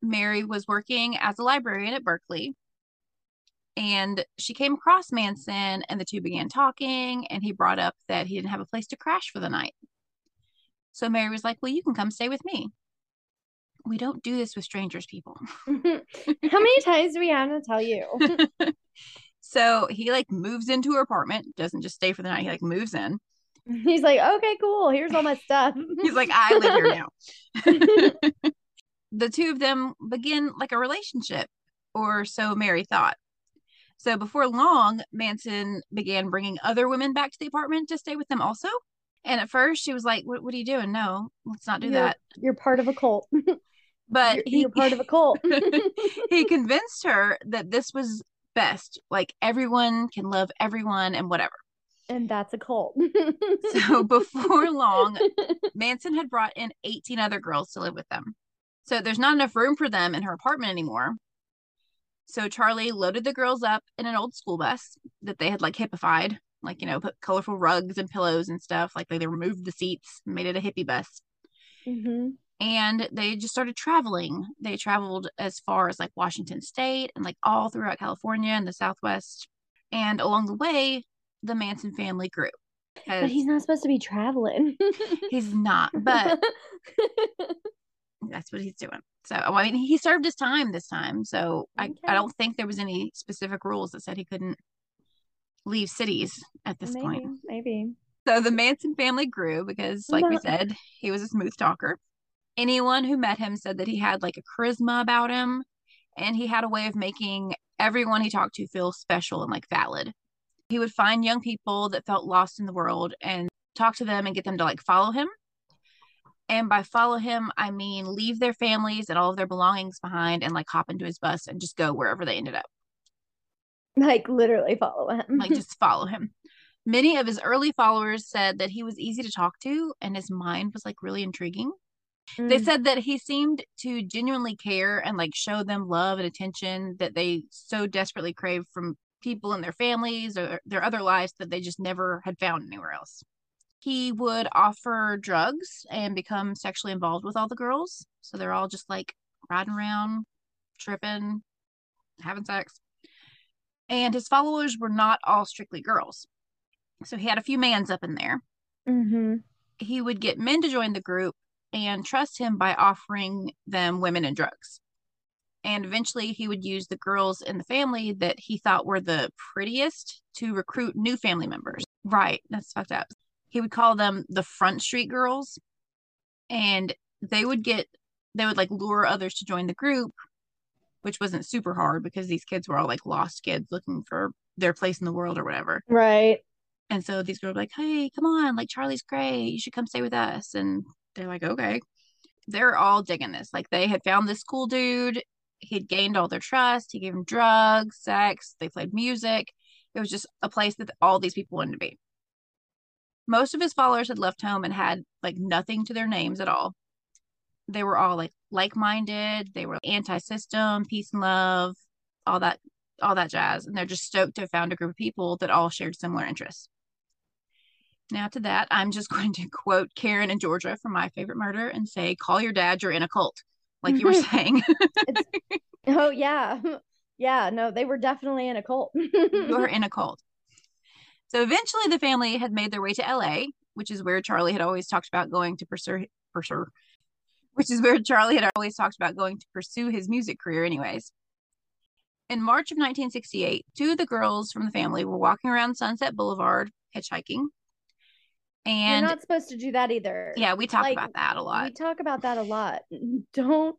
Mary was working as a librarian at Berkeley. And she came across Manson, and the two began talking. And he brought up that he didn't have a place to crash for the night. So Mary was like, Well, you can come stay with me. We don't do this with strangers, people. How many times do we have to tell you? So he like moves into her apartment, doesn't just stay for the night. He like moves in. He's like, okay, cool. Here's all my stuff. He's like, I live here now. the two of them begin like a relationship, or so Mary thought. So before long, Manson began bringing other women back to the apartment to stay with them also. And at first, she was like, "What, what are you doing? No, let's not do You're- that." You're part of a cult. But You're, he you're part of a cult. he convinced her that this was best. Like everyone can love everyone and whatever. and that's a cult. So before long, Manson had brought in 18 other girls to live with them. So there's not enough room for them in her apartment anymore. So Charlie loaded the girls up in an old school bus that they had like hippified like you know, put colorful rugs and pillows and stuff. Like they, they removed the seats, made it a hippie bus, hmm and they just started traveling. They traveled as far as like Washington State and like all throughout California and the Southwest. And along the way, the Manson family grew. But he's not supposed to be traveling. He's not, but that's what he's doing. So, I mean, he served his time this time. So, I, Okay. I don't think there was any specific rules that said he couldn't leave cities at this maybe, point. maybe. So, the Manson family grew because, like we said, he was a smooth talker. Anyone who met him said that he had like a charisma about him and he had a way of making everyone he talked to feel special and like valid. He would find young people that felt lost in the world and talk to them and get them to like follow him. And by follow him, I mean leave their families and all of their belongings behind and like hop into his bus and just go wherever they ended up. Like literally follow him. Like just follow him. Many of his early followers said that he was easy to talk to and his mind was like really intriguing. They Mm. said that he seemed to genuinely care and like show them love and attention that they so desperately craved from people in their families or their other lives that they just never had found anywhere else. He would offer drugs and become sexually involved with all the girls. So they're all just like riding around, tripping, having sex. And his followers were not all strictly girls. So he had a few mans up in there Mhm. he would get men to join the group and trust him by offering them women and drugs. And eventually he would use the girls in the family that he thought were the prettiest to recruit new family members. Right, that's fucked up. He would call them the front street girls and they would get they would like lure others to join the group, which wasn't super hard because these kids were all like lost kids looking for their place in the world or whatever. Right. And so these girls were like, hey, come on, like Charlie's great. You should come stay with us. And they're like, okay. They're all digging this. Like they had found this cool dude. He'd gained all their trust. He gave them drugs, sex. They played music. It was just a place that all these people wanted to be. Most of his followers had left home and had like nothing to their names at all. They were all like like-minded. They were anti-system, peace and love, all that all that jazz. And they're just stoked to have found a group of people that all shared similar interests. Now, to that, I'm just going to quote Karen and Georgia from My Favorite Murder and say, Call your dad, you're in a cult. Like you were saying, Oh yeah. Yeah, no, they were definitely in a cult. you're in a cult. So eventually, the family had made their way to LA, which is where Charlie had always talked about going to pursue, pursue which is where Charlie had always talked about going to pursue his music career, anyways. In March of 1968, two of the girls from the family were walking around Sunset Boulevard hitchhiking. And You're not supposed to do that either. yeah, we talk like, about that a lot. We talk about that a lot. Don't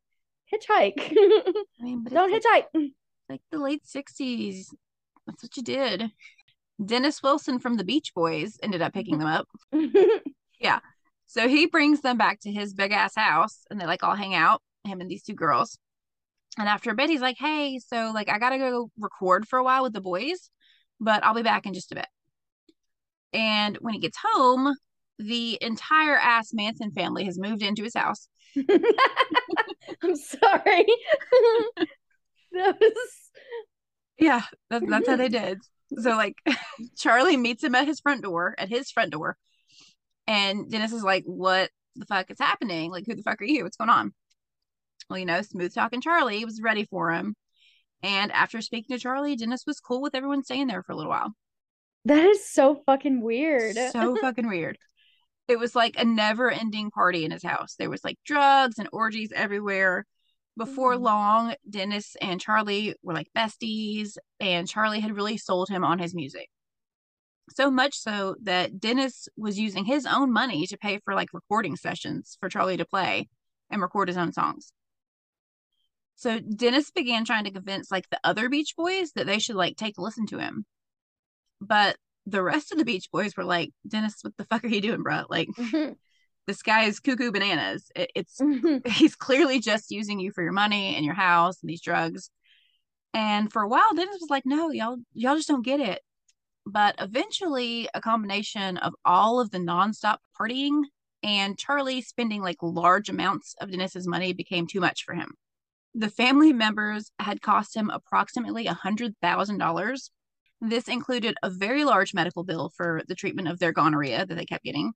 hitchhike. I mean, Don't it's like, hitchhike. like the late 60s. That's what you did. Dennis Wilson from the Beach Boys ended up picking them up. Yeah. So he brings them back to his big ass house and they like all hang out, him and these two girls. And after a bit, he's like, Hey, so like I gotta go record for a while with the boys, but I'll be back in just a bit. And when he gets home, the entire ass Manson family has moved into his house. I'm sorry. that was Yeah, that's, that's how they did. So like Charlie meets him at his front door, at his front door. And Dennis is like, What the fuck is happening? Like, who the fuck are you? What's going on? Well, you know, smooth talking Charlie was ready for him. And after speaking to Charlie, Dennis was cool with everyone staying there for a little while. that is so fucking weird. So fucking weird. It was like a never ending party in his house. There was like drugs and orgies everywhere. Before Mhm. long, Dennis and Charlie were like besties, and Charlie had really sold him on his music. So much so that Dennis was using his own money to pay for like recording sessions for Charlie to play and record his own songs. So Dennis began trying to convince like the other Beach Boys that they should like take a listen to him. But the rest of the Beach Boys were like, Dennis, what the fuck are you doing, bro? Like, this guy is cuckoo bananas. It, it's he's clearly just using you for your money and your house and these drugs. And for a while, Dennis was like, no, y'all, y'all just don't get it. But eventually, a combination of all of the nonstop partying and Charlie spending like large amounts of Dennis's money became too much for him. The family members had cost him approximately a hundred thousand dollars, This included a very large medical bill for the treatment of their gonorrhea that they kept getting.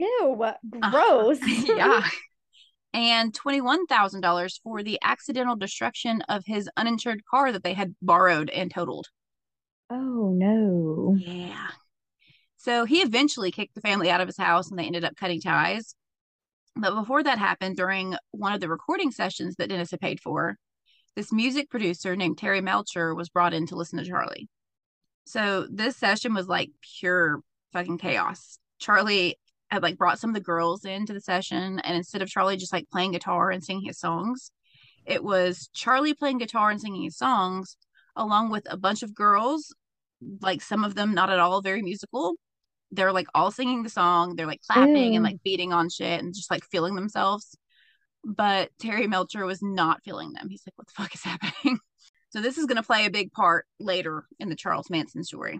Ew, Uh, gross. yeah. And $21,000 for the accidental destruction of his uninsured car that they had borrowed and totaled. Oh no. Yeah. So he eventually kicked the family out of his house and they ended up cutting ties. But before that happened, during one of the recording sessions that Dennis had paid for, this music producer named Terry Melcher was brought in to listen to Charlie. So this session was like pure fucking chaos. Charlie had like brought some of the girls into the session, and instead of Charlie just like playing guitar and singing his songs, it was Charlie playing guitar and singing his songs, along with a bunch of girls, like some of them not at all very musical. They're like all singing the song, they're like clapping Ew. and mm. like beating on shit and just like feeling themselves. But Terry Melcher was not feeling them. He's like, what the fuck is happening? So this is going to play a big part later in the Charles Manson story.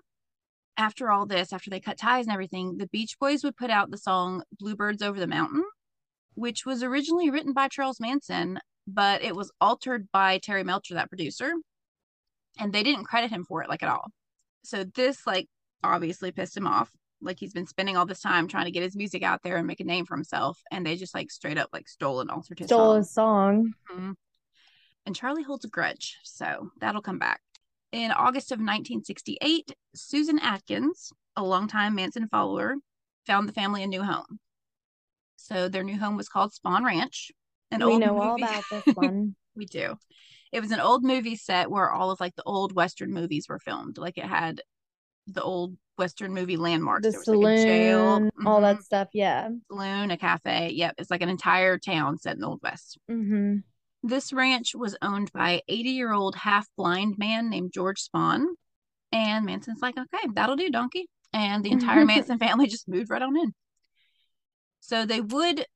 After all this, after they cut ties and everything, the Beach Boys would put out the song Bluebirds Over the Mountain, which was originally written by Charles Manson, but it was altered by Terry Melcher, that producer. And they didn't credit him for it like at all. So this like obviously pissed him off. Like he's been spending all this time trying to get his music out there and make a name for himself, and they just like straight up like stole and altered his Stole song. a song. Mhm. And Charlie holds a grudge, so that'll come back. In August of 1968, Susan Atkins, a longtime Manson follower, found the family a new home. So their new home was called Spahn Ranch. An we old know all about this one. we do. It was an old movie set where all of like the old Western movies were filmed. Like it had the old Western movie landmarks. the there was like a jail, saloon, all that stuff. Yeah. saloon, a cafe. Yep, it's like an entire town set in the old West. Mm-hmm. This ranch was owned by an 80 year old half blind man named George Spahn. And Manson's like, okay, that'll do, donkey. And the entire Manson family just moved right on in. So they would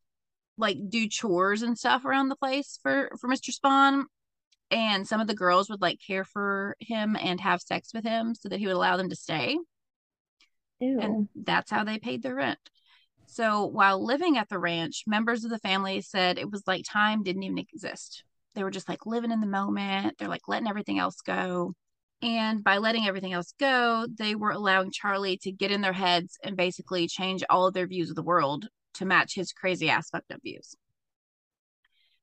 like do chores and stuff around the place for for Mr. Spahn. And some of the girls would like care for him and have sex with him so that he would allow them to stay. Ew. And that's how they paid their rent. So while living at the ranch, members of the family said it was like time didn't even exist. They were just like living in the moment. They're like letting everything else go. And by letting everything else go, they were allowing Charlie to get in their heads and basically change all of their views of the world to match his crazy ass fucked up views.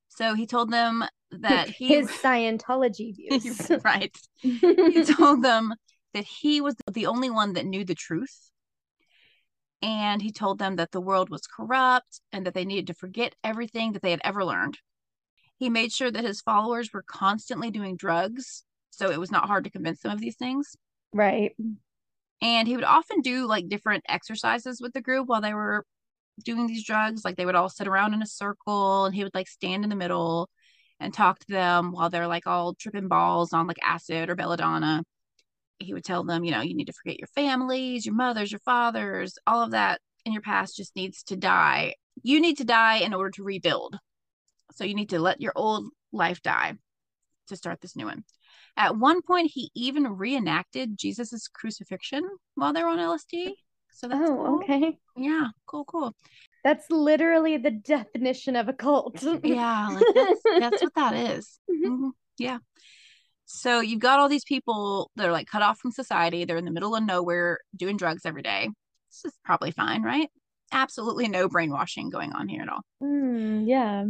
So he told them that he his Scientology views. right. He told them that he was the only one that knew the truth. And he told them that the world was corrupt and that they needed to forget everything that they had ever learned. He made sure that his followers were constantly doing drugs, so it was not hard to convince them of these things. right. And he would often do like different exercises with the group while they were doing these drugs. Like they would all sit around in a circle and he would like stand in the middle and talk to them while they're like all tripping balls on like acid or belladonna. He would tell them, you know, you need to forget your families, your mothers, your fathers, all of that in your past just needs to die. You need to die in order to rebuild. So you need to let your old life die to start this new one. At one point, he even reenacted Jesus's crucifixion while they were on LSD. So that's Oh, cool. okay. Yeah, cool, cool. That's literally the definition of a cult. Yeah, like that's, that's what that is. Mhm. Mhm. Yeah. So you've got all these people that are like cut off from society. They're in the middle of nowhere doing drugs every day. This is probably fine, right? Absolutely no brainwashing going on here at all. Mm, yeah.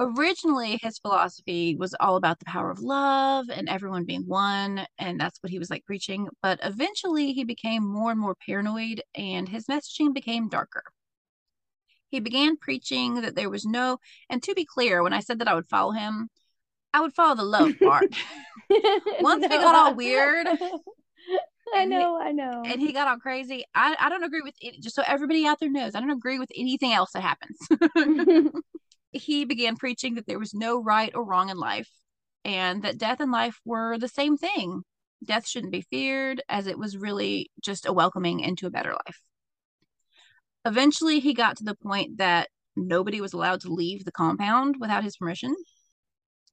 originally his philosophy was all about the power of love and everyone being one and that's what he was like preaching but eventually he became more and more paranoid and his messaging became darker he began preaching that there was no and to be clear when i said that i would follow him i would follow the love part Once we got all weird, I and he- know, I know. and he got all crazy i, I don't agree with it just so everybody out there knows i don't agree with anything else that happens he began preaching that there was no right or wrong in life and that death and life were the same thing. Death shouldn't be feared, as it was really just a welcoming into a better life. Eventually, he got to the point that nobody was allowed to leave the compound without his permission.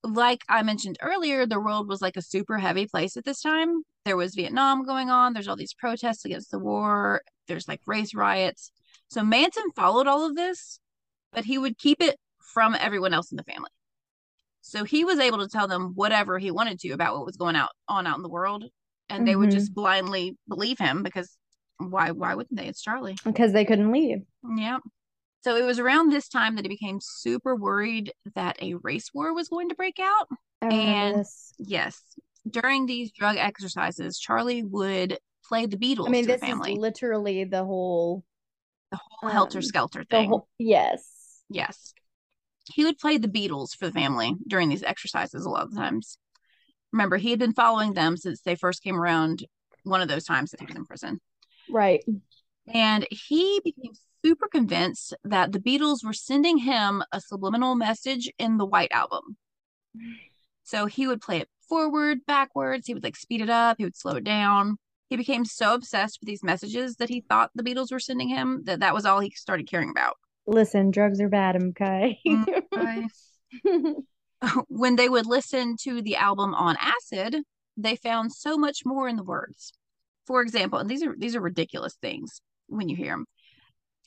Like I mentioned earlier, the world was like a super heavy place at this time. There was Vietnam going on, there's all these protests against the war, there's like race riots. So Manson followed all of this, but he would keep it from everyone else in the family. So he was able to tell them whatever he wanted to about what was going out on out in the world, and they would just mm-hmm. blindly believe him because why why wouldn't they? It's Charlie. Because they couldn't leave. Yeah. So it was around this time that he became super worried that a race war was going to break out. And- this. Yes. During these drug exercises, Charlie would play the Beatles I mean, this family. is literally the whole the whole helter um, skelter the thing. whole yes. Yes. He would play the Beatles for the family during these exercises a lot of times. Remember, he had been following them since they first came around one of those times that he was in prison. Right. And he became super convinced that the Beatles were sending him a subliminal message in the White Album. So he would play it forward, backwards. He would like speed it up, he would slow it down. He became so obsessed with these messages that he thought the Beatles were sending him that that was all he started caring about. Listen, drugs are bad, okay? Mm, when they would listen to the album on acid, they found so much more in the words. For example, and these are these are ridiculous things when you hear them.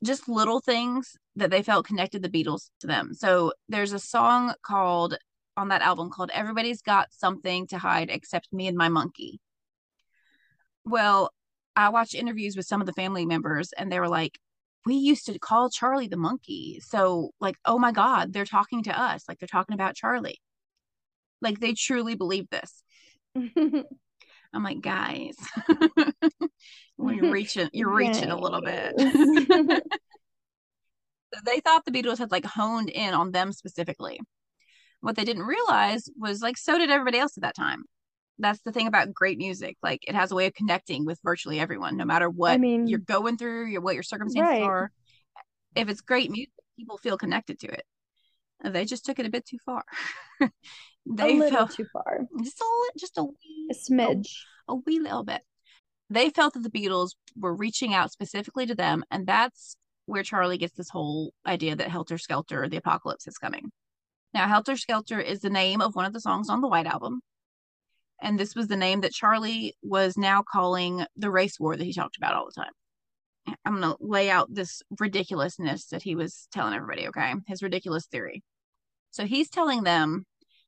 Just little things that they felt connected the Beatles to them. So there's a song called on that album called Everybody's Got Something to Hide Except Me and My Monkey. Well, I watched interviews with some of the family members and they were like, we used to call Charlie the monkey. So, like, oh my God, they're talking to us. Like, they're talking about Charlie. Like, they truly believe this. I'm like, guys, you're reaching, you're reaching a little bit. They thought the Beatles had like honed in on them specifically. What they didn't realize was like, so did everybody else at that time. That's the thing about great music. Like, it has a way of connecting with virtually everyone, no matter what mean- you're going through, your what your circumstances Right. are. If it's great music, people feel connected to it. And They just took it a bit too far. a they little felt too far. just a just a wee, A smidge. a wee little bit. They felt that the Beatles were reaching out specifically to them, and that's where Charlie gets this whole idea that Helter Skelter, the apocalypse is coming. Now, Helter Skelter is the name of one of the songs on the White Album. And this was the name that Charlie was now calling the race war that he talked about all the time. I'm going to lay out this ridiculousness that he was telling everybody, okay? His ridiculous theory. So he's telling them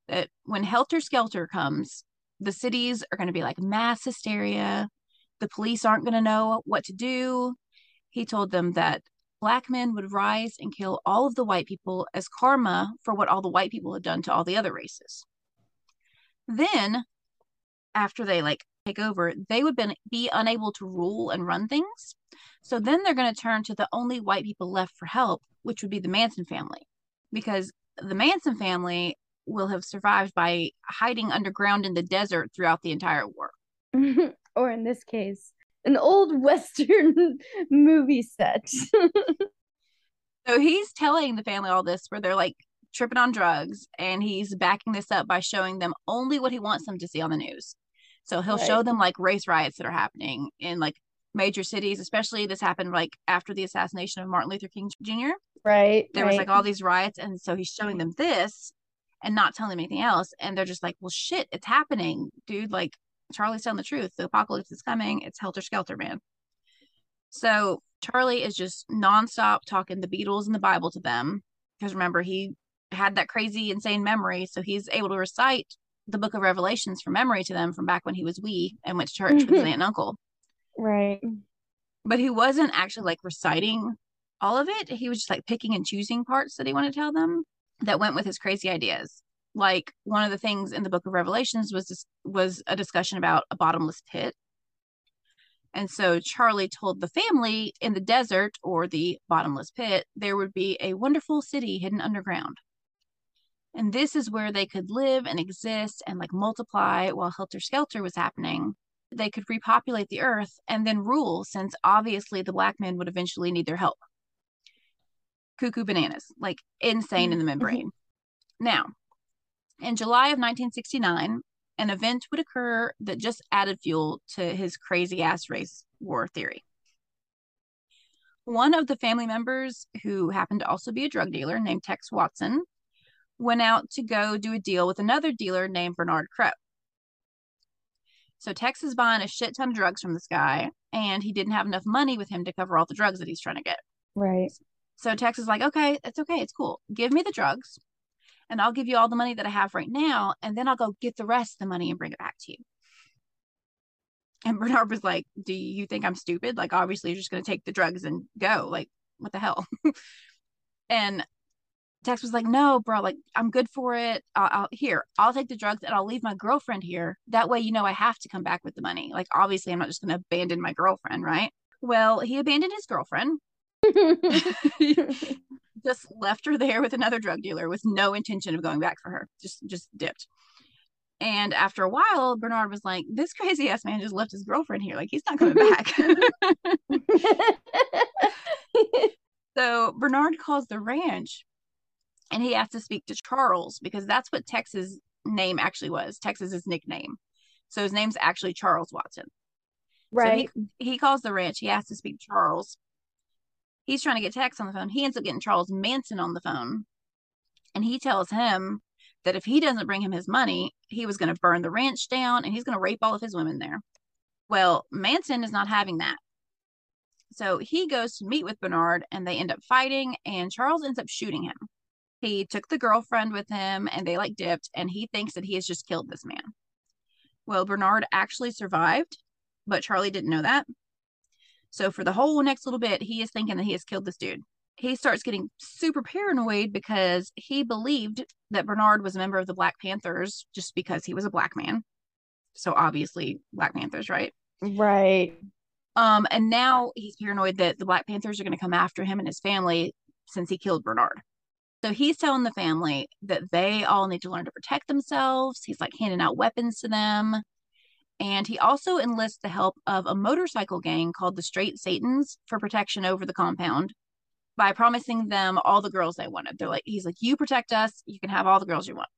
that when Helter Skelter comes, the cities are going to be like mass hysteria. The police aren't going to know what to do. He told them that black men would rise and kill all of the white people as karma for what all the white people had done to all the other races. Then, after they like take over, they would been, be unable to rule and run things. So then they're going to turn to the only white people left for help, which would be the Manson family, because the Manson family will have survived by hiding underground in the desert throughout the entire war. or in this case, an old Western movie set. So he's telling the family all this where they're like tripping on drugs, and he's backing this up by showing them only what he wants them to see on the news. So he'll show them like race riots that are happening in like major cities, especially this happened like after the assassination of Martin Luther King Jr. right. There was like all these riots, and so he's showing them this and not telling them anything else, and they're just like, "Well, shit, it's happening, dude! Like Charlie's telling the truth. The apocalypse is coming. It's helter skelter, man." So Charlie is just nonstop talking the Beatles and the Bible to them because remember he had that crazy, insane memory, so he's able to recite the Book of Revelations from memory to them from back when he was wee and went to church with his mm-hmm. aunt and uncle right. but he wasn't actually like reciting all of it. He was just like picking and choosing parts that he wanted to tell them that went with his crazy ideas. Like one of the things in the book of Revelations was this was a discussion about a bottomless pit. And so Charlie told the family in the desert or the bottomless pit, there would be a wonderful city hidden underground. And this is where they could live and exist and like multiply while Helter Skelter was happening. They could repopulate the earth and then rule since obviously the black men would eventually need their help. Cuckoo bananas like insane in the mm-hmm. membrane. Now in july of 1969 an event would occur that just added fuel to his crazy ass race war theory. One of the family members who happened to also be a drug dealer named tex watson went out to go do a deal with another dealer named bernard crow so Tex is buying a shit ton of drugs from this guy, and he didn't have enough money with him to cover all the drugs that he's trying to get. Right. So Tex is like, okay, it's okay, it's cool. Give me the drugs, and I'll give you all the money that I have right now, and then I'll go get the rest of the money and bring it back to you. And Bernard was like, Do you think I'm stupid? Like, obviously, you're just going to take the drugs and go. Like, what the hell? and Tex was like, No, bro, like, I'm good for it. I'll, I'll, here, I'll take the drugs and I'll leave my girlfriend here. That way, you know, I have to come back with the money. Like, obviously, I'm not just going to abandon my girlfriend, right? Well, he abandoned his girlfriend. just left her there with another drug dealer with no intention of going back for her. Just just dipped. And after a while, Bernard was like, This crazy ass man just left his girlfriend here. Like, he's not coming back. so Bernard calls the ranch and he has to speak to Charles because that's what Tex's name actually was. Texas's nickname. So his name's actually Charles Watson. Right. So he, he calls the ranch. He has to speak to Charles. He's trying to get Tex on the phone. He ends up getting Charles Manson on the phone. And he tells him that if he doesn't bring him his money, he was going to burn the ranch down and he's going to rape all of his women there. Well, Manson is not having that. So he goes to meet with Bernard and they end up fighting, and Charles ends up shooting him. He took the girlfriend with him and they like dipped, and he thinks that he has just killed this man. Well, Bernard actually survived, but Charlie didn't know that. So for the whole next little bit, he is thinking that he has killed this dude he starts getting super paranoid because he believed that Bernard was a member of the Black Panthers just because he was a black man. So obviously Black Panthers, right? Right. Um, and now he's paranoid that the Black Panthers are going to come after him and his family since he killed Bernard. So he's telling the family that they all need to learn to protect themselves. He's like handing out weapons to them. And he also enlists the help of a motorcycle gang called the Straight Satans for protection over the compound by promising them all the girls they wanted. They're like, he's like, you protect us, you can have all the girls you want.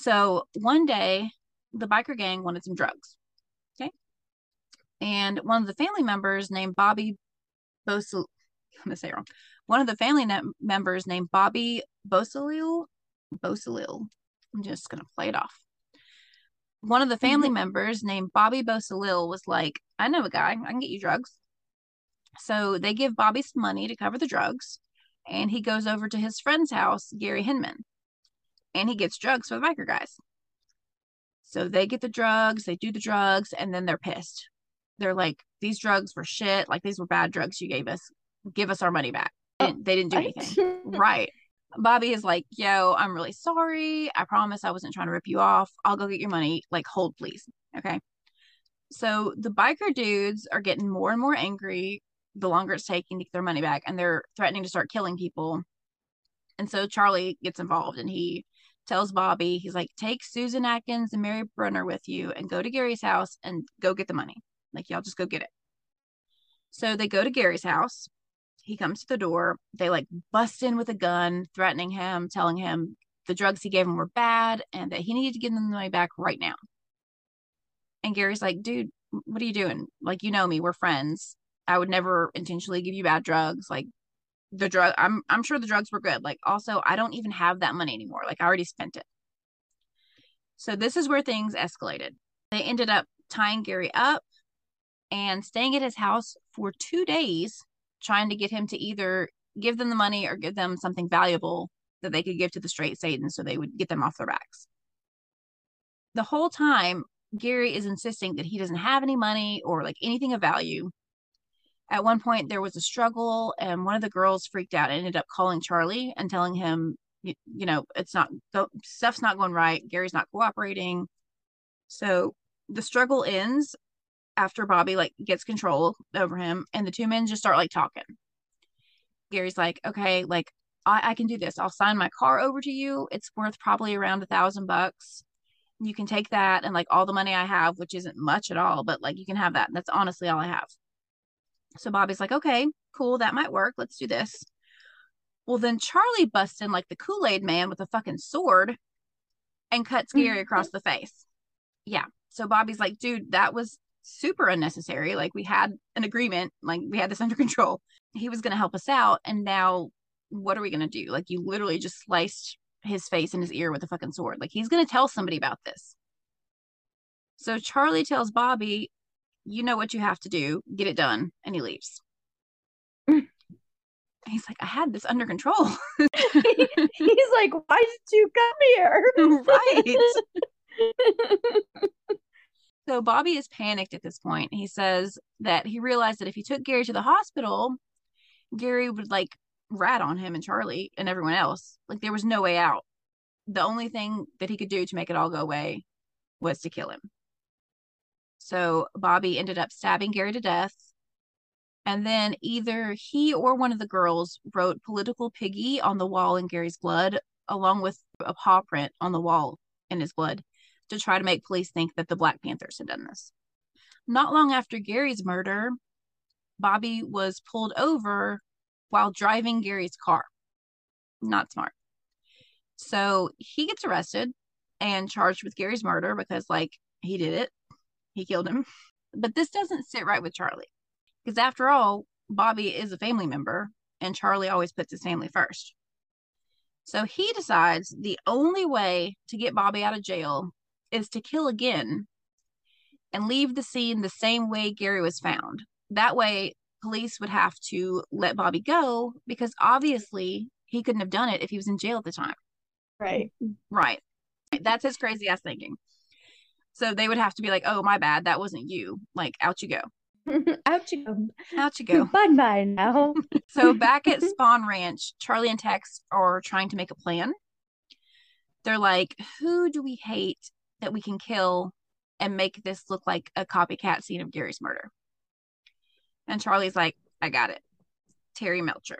So one day, the biker gang wanted some drugs. Okay. And one of the family members named Bobby Bosil, I'm going to say wrong. One of the family members named Bobby Bosalil, Bosalil, I'm just going to play it off. One of the family mm-hmm. members named Bobby Bosalil was like, I know a guy, I can get you drugs. So they give Bobby some money to cover the drugs, and he goes over to his friend's house, Gary Hinman, and he gets drugs for the biker guys. So they get the drugs, they do the drugs, and then they're pissed. They're like, these drugs were shit. Like, these were bad drugs you gave us. Give us our money back. And they didn't do anything. right. Bobby is like, yo, I'm really sorry. I promise I wasn't trying to rip you off. I'll go get your money. Like, hold, please. Okay. So the biker dudes are getting more and more angry the longer it's taking to get their money back and they're threatening to start killing people and so charlie gets involved and he tells bobby he's like take susan atkins and mary brunner with you and go to gary's house and go get the money like y'all just go get it so they go to gary's house he comes to the door they like bust in with a gun threatening him telling him the drugs he gave him were bad and that he needed to give them the money back right now and gary's like dude what are you doing like you know me we're friends I would never intentionally give you bad drugs. Like the drug, I'm I'm sure the drugs were good. Like also, I don't even have that money anymore. Like I already spent it. So this is where things escalated. They ended up tying Gary up and staying at his house for two days, trying to get him to either give them the money or give them something valuable that they could give to the straight Satan so they would get them off their backs. The whole time, Gary is insisting that he doesn't have any money or like anything of value at one point, there was a struggle, and one of the girls freaked out and ended up calling Charlie and telling him, you, you know, it's not, stuff's not going right. Gary's not cooperating. So the struggle ends after Bobby like gets control over him, and the two men just start like talking. Gary's like, okay, like I, I can do this. I'll sign my car over to you. It's worth probably around a thousand bucks. You can take that and like all the money I have, which isn't much at all, but like you can have that. That's honestly all I have. So Bobby's like, okay, cool, that might work. Let's do this. Well, then Charlie busts in like the Kool Aid man with a fucking sword and cuts Gary across mm-hmm. the face. Yeah. So Bobby's like, dude, that was super unnecessary. Like, we had an agreement, like, we had this under control. He was going to help us out. And now, what are we going to do? Like, you literally just sliced his face and his ear with a fucking sword. Like, he's going to tell somebody about this. So Charlie tells Bobby, you know what you have to do, get it done. And he leaves. He's like, I had this under control. He's like, why did you come here? right. So Bobby is panicked at this point. He says that he realized that if he took Gary to the hospital, Gary would like rat on him and Charlie and everyone else. Like there was no way out. The only thing that he could do to make it all go away was to kill him. So Bobby ended up stabbing Gary to death. And then either he or one of the girls wrote political piggy on the wall in Gary's blood, along with a paw print on the wall in his blood, to try to make police think that the Black Panthers had done this. Not long after Gary's murder, Bobby was pulled over while driving Gary's car. Not smart. So he gets arrested and charged with Gary's murder because, like, he did it, he killed him. But this doesn't sit right with Charlie because, after all, Bobby is a family member and Charlie always puts his family first. So he decides the only way to get Bobby out of jail is to kill again and leave the scene the same way Gary was found. That way, police would have to let Bobby go because obviously he couldn't have done it if he was in jail at the time. Right. Right. That's his crazy ass thinking. So they would have to be like, oh, my bad. That wasn't you. Like, out you go. Out you go. Out you go. Bye bye now. so back at Spahn Ranch, Charlie and Tex are trying to make a plan. They're like, who do we hate that we can kill and make this look like a copycat scene of Gary's murder? And Charlie's like, I got it. Terry Melcher.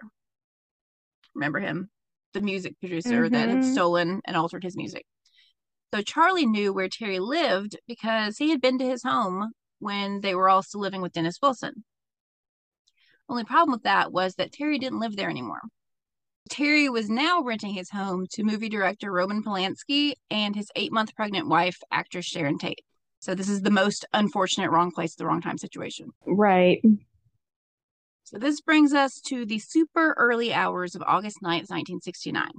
Remember him? The music producer that had Mhm. stolen and altered his music. So Charlie knew where Terry lived because he had been to his home when they were all still living with Dennis Wilson. Only problem with that was that Terry didn't live there anymore. Terry was now renting his home to movie director Roman Polanski and his eight month pregnant wife, actress Sharon Tate. So this is the most unfortunate wrong place at the wrong time situation. Right. So this brings us to the super early hours of August 9th, 1969,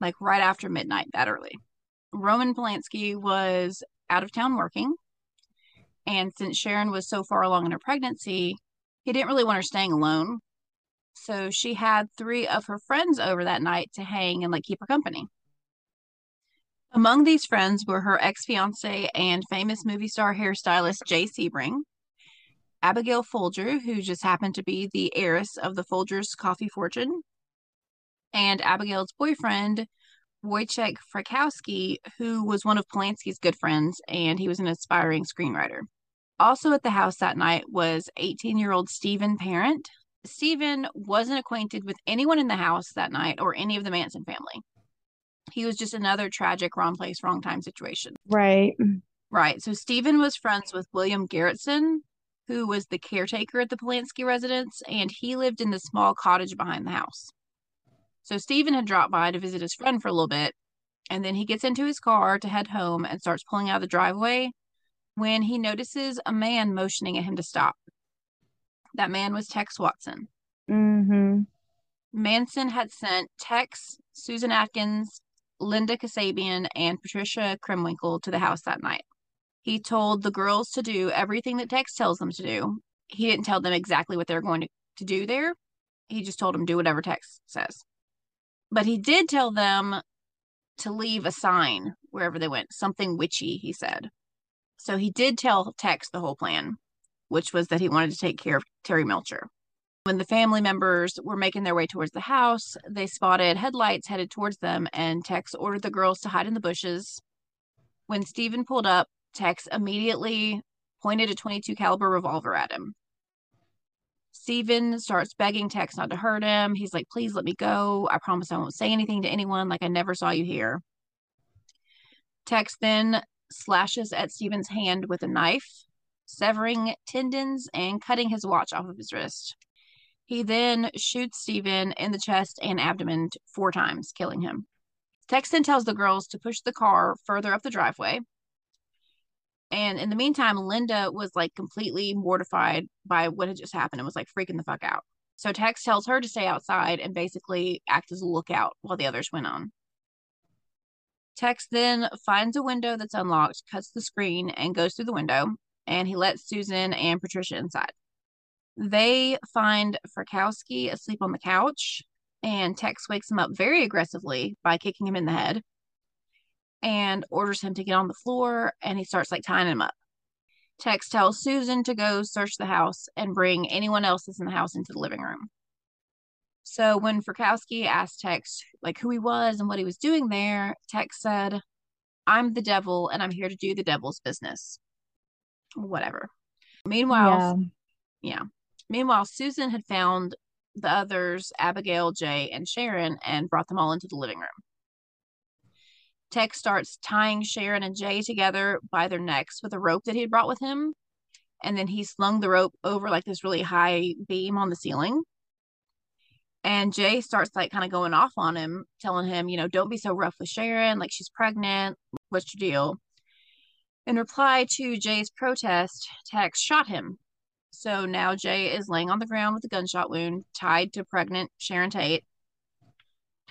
like right after midnight, that early. Roman Polanski was out of town working. And since Sharon was so far along in her pregnancy, he didn't really want her staying alone. So she had three of her friends over that night to hang and like keep her company. Among these friends were her ex fiance and famous movie star hairstylist Jay Sebring, Abigail Folger, who just happened to be the heiress of the Folgers coffee fortune, and Abigail's boyfriend, Wojciech Frykowski, who was one of Polanski's good friends, and he was an aspiring screenwriter. Also at the house that night was 18 year old Stephen Parent. Stephen wasn't acquainted with anyone in the house that night or any of the Manson family. He was just another tragic wrong place, wrong time situation. Right. Right. So Stephen was friends with William Garretson, who was the caretaker at the Polanski residence, and he lived in the small cottage behind the house. So Stephen had dropped by to visit his friend for a little bit, and then he gets into his car to head home and starts pulling out of the driveway when he notices a man motioning at him to stop. That man was Tex Watson. Mm-hmm. Manson had sent Tex, Susan Atkins, Linda Kasabian, and Patricia Krenwinkel to the house that night. He told the girls to do everything that Tex tells them to do. He didn't tell them exactly what they're going to, to do there. He just told them do whatever Tex says. But he did tell them to leave a sign wherever they went, something witchy, he said. So he did tell Tex the whole plan, which was that he wanted to take care of Terry Melcher. When the family members were making their way towards the house, they spotted headlights headed towards them, and Tex ordered the girls to hide in the bushes. When Stephen pulled up, Tex immediately pointed a 22 caliber revolver at him. Stephen starts begging Tex not to hurt him. He's like, "Please let me go. I promise I won't say anything to anyone. Like I never saw you here." Tex then slashes at Stephen's hand with a knife, severing tendons and cutting his watch off of his wrist. He then shoots Stephen in the chest and abdomen four times, killing him. Tex then tells the girls to push the car further up the driveway. And in the meantime, Linda was like completely mortified by what had just happened and was like freaking the fuck out. So Tex tells her to stay outside and basically act as a lookout while the others went on. Tex then finds a window that's unlocked, cuts the screen, and goes through the window, and he lets Susan and Patricia inside. They find Frykowski asleep on the couch, and Tex wakes him up very aggressively by kicking him in the head and orders him to get on the floor, and he starts like tying him up. Tex tells Susan to go search the house and bring anyone else that's in the house into the living room. So when Frykowski asked Tex like who he was and what he was doing there, Tex said, "I'm the devil and I'm here to do the devil's business." Whatever. Meanwhile, yeah. yeah. Meanwhile, Susan had found the others, Abigail, Jay, and Sharon, and brought them all into the living room. Tex starts tying Sharon and Jay together by their necks with a rope that he had brought with him. And then he slung the rope over like this really high beam on the ceiling. And Jay starts like kind of going off on him, telling him, you know, don't be so rough with Sharon. Like she's pregnant. What's your deal? In reply to Jay's protest, Tex shot him. So now Jay is laying on the ground with a gunshot wound, tied to pregnant Sharon Tate.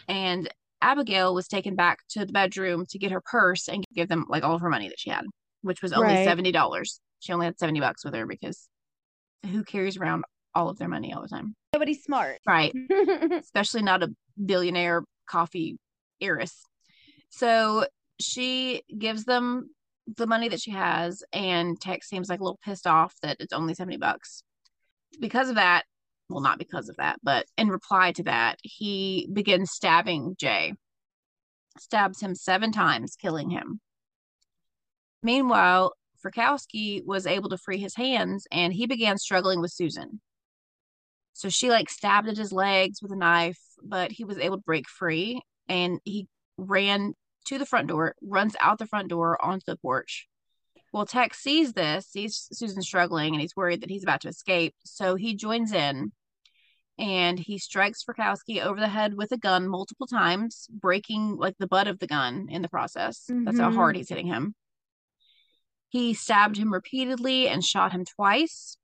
And Abigail was taken back to the bedroom to get her purse and give them like all of her money that she had, which was only Right. seventy dollars. She only had seventy bucks with her because who carries around all of their money all the time? Nobody's smart. Right. Especially not a billionaire coffee heiress. So she gives them the money that she has, and Tex seems like a little pissed off that it's only 70 bucks. Because of that, well, not because of that, but in reply to that, he begins stabbing Jay, stabs him seven times, killing him. Meanwhile, Frykowski was able to free his hands and he began struggling with Susan. So she like stabbed at his legs with a knife, but he was able to break free and he ran to the front door, runs out the front door onto the porch. Well, Tex sees this, sees Susan struggling, and he's worried that he's about to escape. So he joins in and he strikes Frykowski over the head with a gun multiple times, breaking like the butt of the gun in the process. That's how hard mm-hmm. he's hitting him. He stabbed him repeatedly and shot him twice.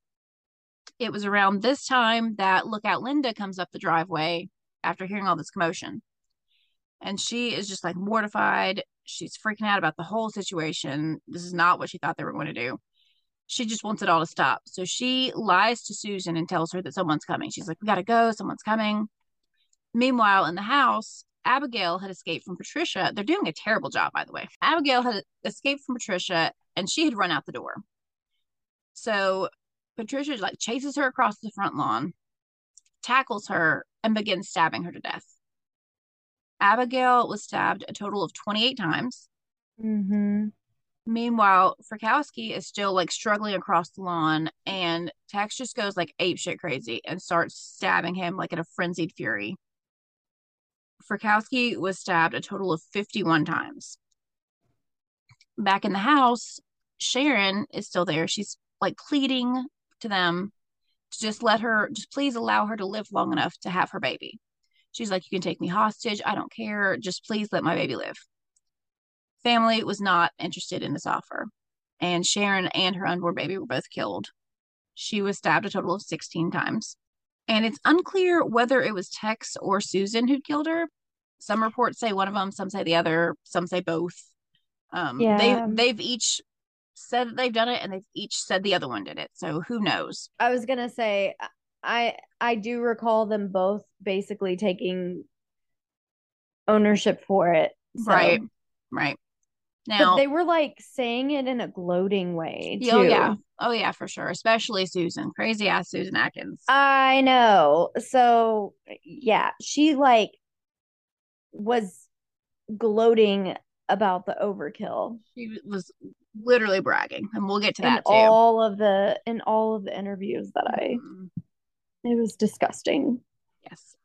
It was around this time that Lookout Linda comes up the driveway after hearing all this commotion. And she is just like mortified. She's freaking out about the whole situation. This is not what she thought they were going to do. She just wants it all to stop. So she lies to Susan and tells her that someone's coming. She's like, We got to go. Someone's coming. Meanwhile, in the house, Abigail had escaped from Patricia. They're doing a terrible job, by the way. Abigail had escaped from Patricia and she had run out the door. So Patricia like chases her across the front lawn, tackles her, and begins stabbing her to death. Abigail was stabbed a total of 28 times. mm-hmm. Meanwhile, Frykowski is still like struggling across the lawn, and Tex just goes like ape shit crazy and starts stabbing him like in a frenzied fury. Frykowski was stabbed a total of 51 times. Back in the house, Sharon is still there. She's like pleading to them to just let her, just please allow her to live long enough to have her baby. She's like, You can take me hostage. I don't care. Just please let my baby live. Family was not interested in this offer, and Sharon and her unborn baby were both killed. She was stabbed a total of 16 times. And it's unclear whether it was Tex or Susan who'd killed her. Some reports say one of them, some say the other, some say both. Um, Yeah. they they've each said that they've done it, and they've each said the other one did it. So who knows? I was gonna say I I do recall them both basically taking ownership for it. So- Right, right. But Now, they were like saying it in a gloating way too. oh yeah, oh yeah, for sure. Especially Susan, crazy ass Susan Atkins. I know. So yeah, she like was gloating about the overkill she was literally bragging, and we'll get to in that too. all of the in all of the interviews that I Mhm. It was disgusting. Yes.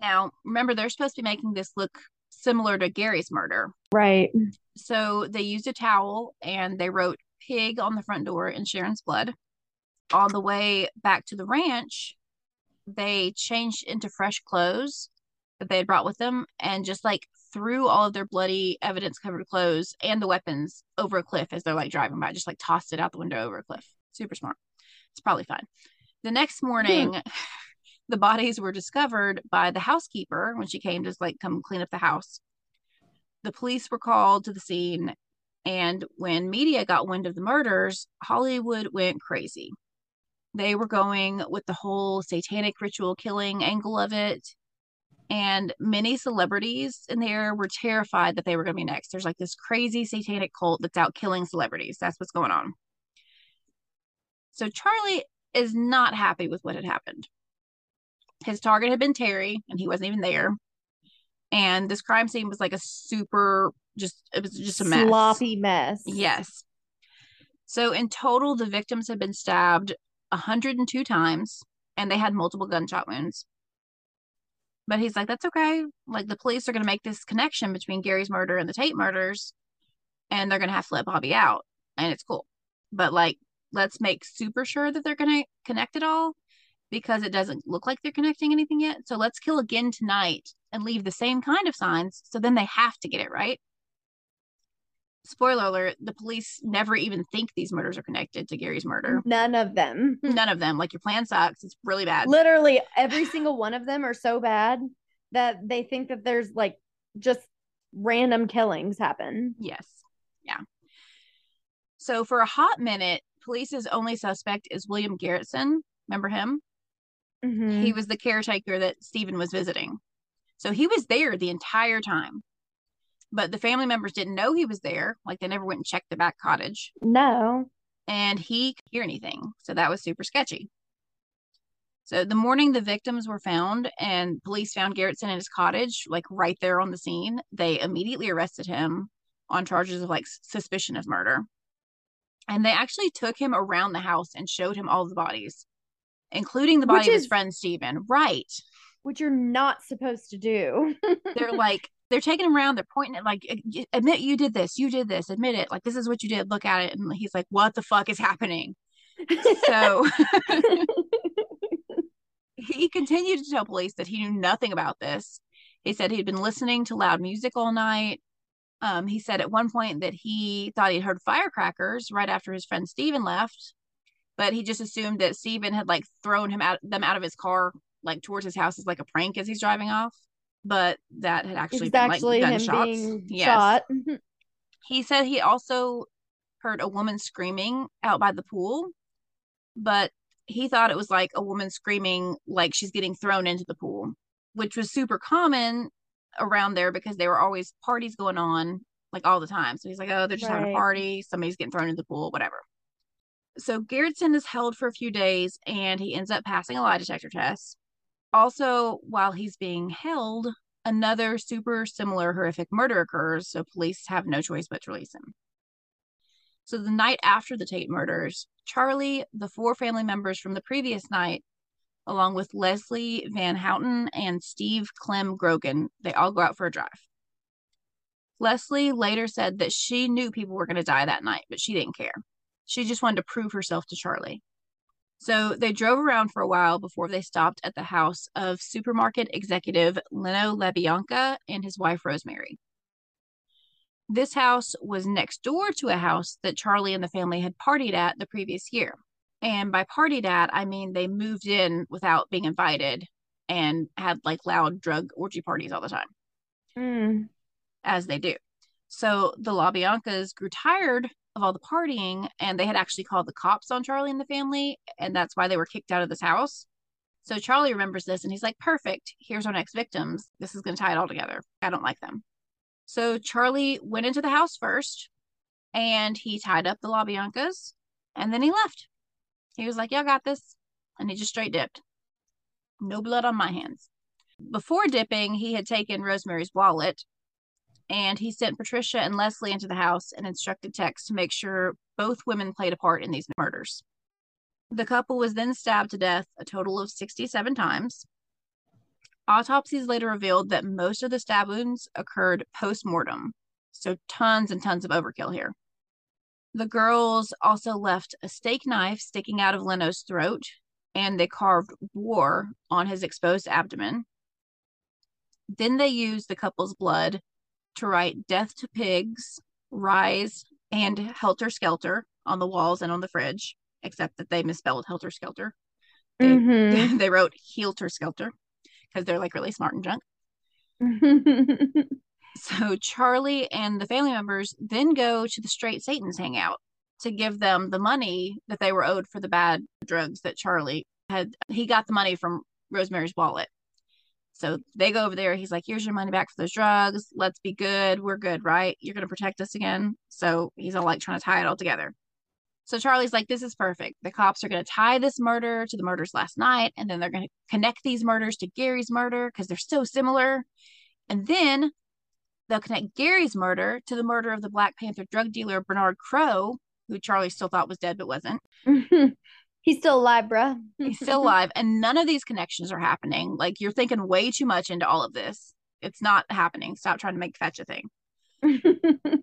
Now, remember, they're supposed to be making this look similar to Gary's murder. Right. So they used a towel and they wrote pig on the front door in Sharon's blood. On the way back to the ranch, they changed into fresh clothes that they had brought with them and just like threw all of their bloody evidence covered clothes and the weapons over a cliff as they're like driving by, just like tossed it out the window over a cliff. Super smart. It's probably fine. The next morning, the bodies were discovered by the housekeeper when she came to like come clean up the house. The police were called to the scene, and when media got wind of the murders, Hollywood went crazy. They were going with the whole satanic ritual killing angle of it. And many celebrities in there were terrified that they were going to be next. There's like this crazy satanic cult that's out killing celebrities. That's what's going on. So Charlie is not happy with what had happened. His target had been Terry, and he wasn't even there. And this crime scene was like a super, just it was just a mess, sloppy mess. Yes. So in total, the victims had been stabbed 102 times, and they had multiple gunshot wounds. But he's like, that's okay. Like the police are going to make this connection between Gary's murder and the Tate murders, and they're going to have to let Bobby out, and it's cool. But like, let's make super sure that they're going to connect it all because it doesn't look like they're connecting anything yet. So let's kill again tonight and leave the same kind of signs. So then they have to get it right. Spoiler alert, the police never even think these murders are connected to Gary's murder. None of them. None of them. Like your plan sucks. It's really bad. Literally every single one of them are so bad that they think that there's like just random killings happen. Yes. Yeah. So for a hot minute, police's only suspect is William Garretson. Remember him? Mhm. He was the caretaker that Stephen was visiting. So he was there the entire time. But the family members didn't know he was there. Like they never went and checked the back cottage. no. And he could hear anything. So that was super sketchy. So the morning the victims were found and police found Garretson in his cottage, like right there on the scene, they immediately arrested him on charges of like suspicion of murder. And they actually took him around the house and showed him all the bodies, including the body Which of his is- friend Stephen. Right. Which you're not supposed to do. they're like they're taking him around they're pointing at like admit you did this you did this admit it like this is what you did look at it and he's like what the fuck is happening so he continued to tell police that he knew nothing about this he said he'd been listening to loud music all night um, he said at one point that he thought he'd heard firecrackers right after his friend Steven left but he just assumed that Steven had like thrown him out them out of his car like towards his house as like a prank as he's driving off but that had actually it's been actually like gunshots Yes. shot. he said he also heard a woman screaming out by the pool, but he thought it was like a woman screaming like she's getting thrown into the pool, which was super common around there because there were always parties going on like all the time. So he's like, oh, they're just having a party, somebody's getting thrown in the pool, whatever. So Garretson is held for a few days and he ends up passing a lie detector test. Also, while he's being held, another super similar horrific murder occurs, so police have no choice but to release him. So the night after the Tate murders, Charlie, the four family members from the previous night, along with Leslie Van Houten and Steve Clem Grogan, they all go out for a drive. Leslie later said that she knew people were going to die that night, but she didn't care. She just wanted to prove herself to Charlie. So they drove around for a while before they stopped at the house of supermarket executive Leno LaBianca and his wife Rosemary. This house was next door to a house that Charlie and the family had partied at the previous year. And by partied at, I mean they moved in without being invited and had like loud drug orgy parties all the time, Mm. as they do. So the LaBiancas grew tired of all the partying and they had actually called the cops on Charlie and the family. And that's why they were kicked out of this house. So Charlie remembers this and he's like, perfect. Here's our next victims. This is going to tie it all together. I don't like them. So Charlie went into the house first and he tied up the LaBiancas and then he left. He was like, Y'all got this. And he just straight dipped. No blood on my hands. Before dipping, he had taken Rosemary's wallet and he sent Patricia and Leslie into the house and instructed Tex to make sure both women played a part in these murders. The couple was then stabbed to death a total of 67 times. Autopsies later revealed that most of the stab wounds occurred post mortem, so tons and tons of overkill here. The girls also left a steak knife sticking out of Leno's throat, and they carved war on his exposed abdomen. Then they used the couple's blood to write death to pigs, rise, and helter skelter on the walls and on the fridge, except that they misspelled helter skelter. They, Mhm. they wrote helter skelter because they're like really smart and junk. So Charlie and the family members then go to the Straight Satan's hangout to give them the money that they were owed for the bad drugs that Charlie had. He got the money from Rosemary's wallet. So they go over there. He's like, here's your money back for those drugs. Let's be good. We're good, right? You're going to protect us again. So he's all like trying to tie it all together. So Charlie's like, this is perfect. The cops are going to tie this murder to the murders last night, and then they're going to connect these murders to Gary's murder because they're so similar. And then they'll connect Gary's murder to the murder of the Black Panther drug dealer Bernard Crowe, who Charlie still thought was dead but wasn't. He's still alive, bruh. He's still alive. And none of these connections are happening. Like you're thinking way too much into all of this. It's not happening. Stop trying to make fetch a thing.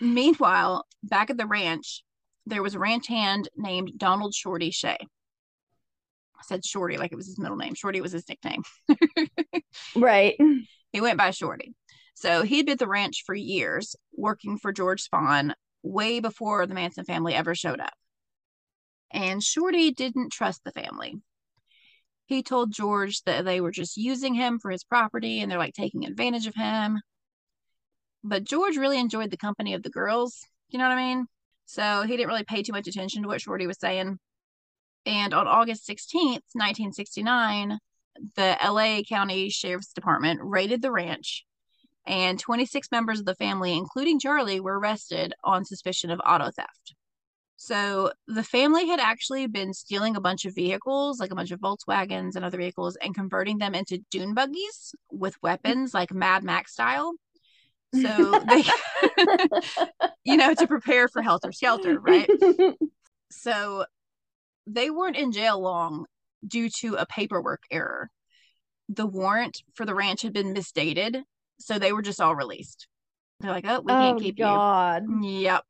Meanwhile, back at the ranch, there was a ranch hand named Donald Shorty Shea. I said Shorty like it was his middle name. Shorty was his nickname. right. He went by Shorty. So he'd been at the ranch for years, working for George Spahn way before the Manson family ever showed up. And Shorty didn't trust the family. He told George that they were just using him for his property and they're like taking advantage of him. But George really enjoyed the company of the girls. You know what I mean? So he didn't really pay too much attention to what Shorty was saying. And on August 16th, 1969, the LA County Sheriff's Department raided the ranch, and 26 members of the family, including Charlie, were arrested on suspicion of auto theft. So the family had actually been stealing a bunch of vehicles, like a bunch of Volkswagens and other vehicles, and converting them into dune buggies with weapons, like Mad Max style. So they, you know, to prepare for Helter Skelter, right? So they weren't in jail long due to a paperwork error. The warrant for the ranch had been misdated, so they were just all released. They're like, oh, we can't oh keep God. you. Yep.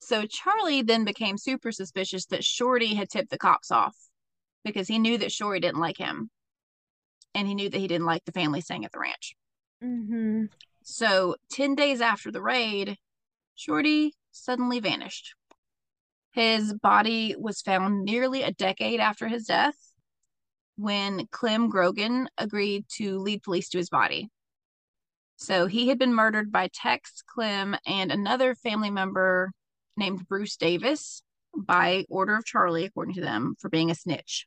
So Charlie then became super suspicious that Shorty had tipped the cops off because he knew that Shorty didn't like him. And he knew that he didn't like the family staying at the ranch. Mm-hmm. So 10 days after the raid, Shorty suddenly vanished. His body was found nearly a decade after his death when Clem Grogan agreed to lead police to his body. So he had been murdered by Tex Clem and another family member named Bruce Davis by order of Charlie, according to them, for being a snitch.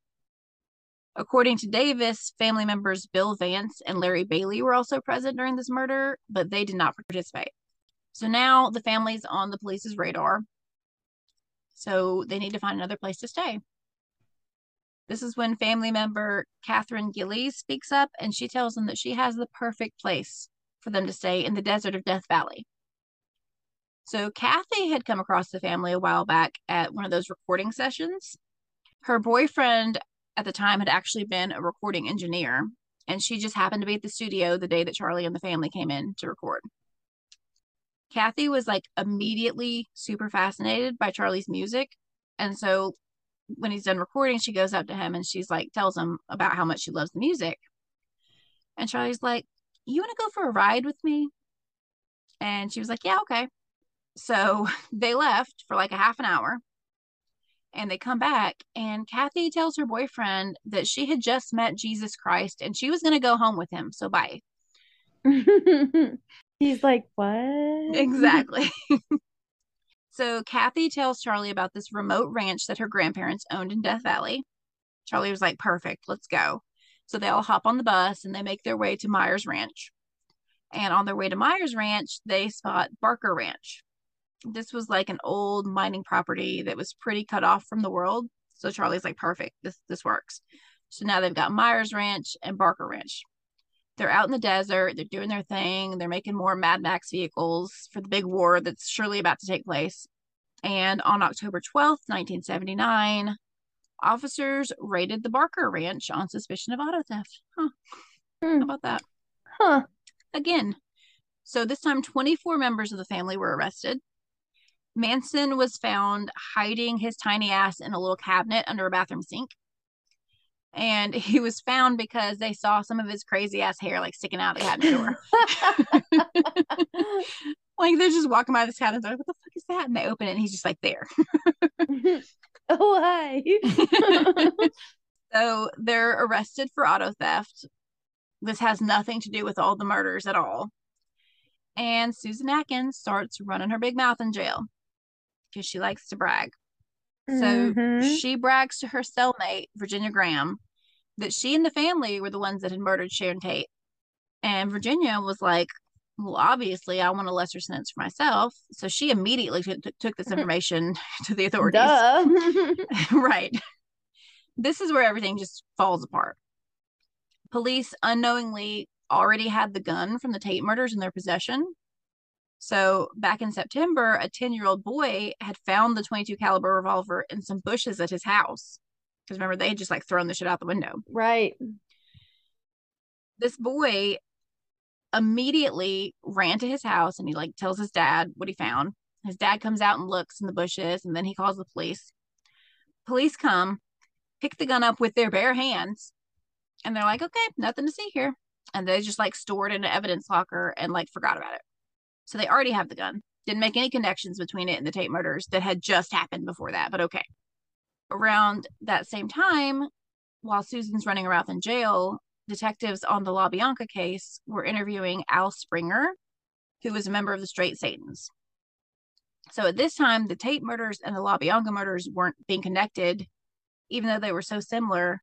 According to Davis, family members Bill Vance and Larry Bailey were also present during this murder, but they did not participate. So now the family's on the police's radar. So they need to find another place to stay. This is when family member Catherine Gillies speaks up and she tells them that she has the perfect place for them to stay in the desert of Death Valley. So Kathy had come across the family a while back at one of those recording sessions. Her boyfriend at the time had actually been a recording engineer, and she just happened to be at the studio the day that Charlie and the family came in to record. Kathy was like immediately super fascinated by Charlie's music. And so when he's done recording, she goes up to him and she's like, tells him about how much she loves the music. And Charlie's like, You want to go for a ride with me? And she was like, Yeah, okay. So they left for like a half an hour and they come back. And Kathy tells her boyfriend that she had just met Jesus Christ and she was going to go home with him. So bye. He's like, what? Exactly. so Kathy tells Charlie about this remote ranch that her grandparents owned in Death Valley. Charlie was like, perfect, let's go. So they all hop on the bus and they make their way to Myers Ranch. And on their way to Myers Ranch, they spot Barker Ranch. This was like an old mining property that was pretty cut off from the world. So Charlie's like, perfect, this this works. So now they've got Myers Ranch and Barker Ranch they're out in the desert, they're doing their thing, they're making more Mad Max vehicles for the big war that's surely about to take place. And on October 12th, 1979, officers raided the Barker Ranch on suspicion of auto theft. Huh. Hmm. How about that? Huh. Again. So this time, 24 members of the family were arrested. Manson was found hiding his tiny ass in a little cabinet under a bathroom sink and he was found because they saw some of his crazy ass hair like sticking out of the cabinet door. like they're just walking by this cabinet, they're like, "What the fuck is that?" And they open it, and he's just like there. oh hi. so they're arrested for auto theft. This has nothing to do with all the murders at all. And Susan Atkins starts running her big mouth in jail because she likes to brag. So Mhm. she brags to her cellmate, Virginia Graham, that she and the family were the ones that had murdered Sharon Tate. And Virginia was like, well, obviously, I want a lesser sentence for myself. So she immediately t- t- took this information to the authorities. Duh. right. This is where everything just falls apart. Police unknowingly already had the gun from the Tate murders in their possession. So back in September, a 10 year old boy had found the 22 caliber revolver in some bushes at his house. Because remember, they had just like thrown the shit out the window. right. This boy immediately ran to his house and he like tells his dad what he found. His dad comes out and looks in the bushes and then he calls the police. Police come, pick the gun up with their bare hands, and they're like, okay, nothing to see here. And they just like stored in an evidence locker and like forgot about it. So they already have the gun. Didn't make any connections between it and the Tate murders that had just happened before that, but okay. Around that same time, while Susan's running around in jail, detectives on the LaBianca case were interviewing Al Springer, who was a member of the Straight Satans. So at this time, the Tate murders and the LaBianca murders weren't being connected, even though they were so similar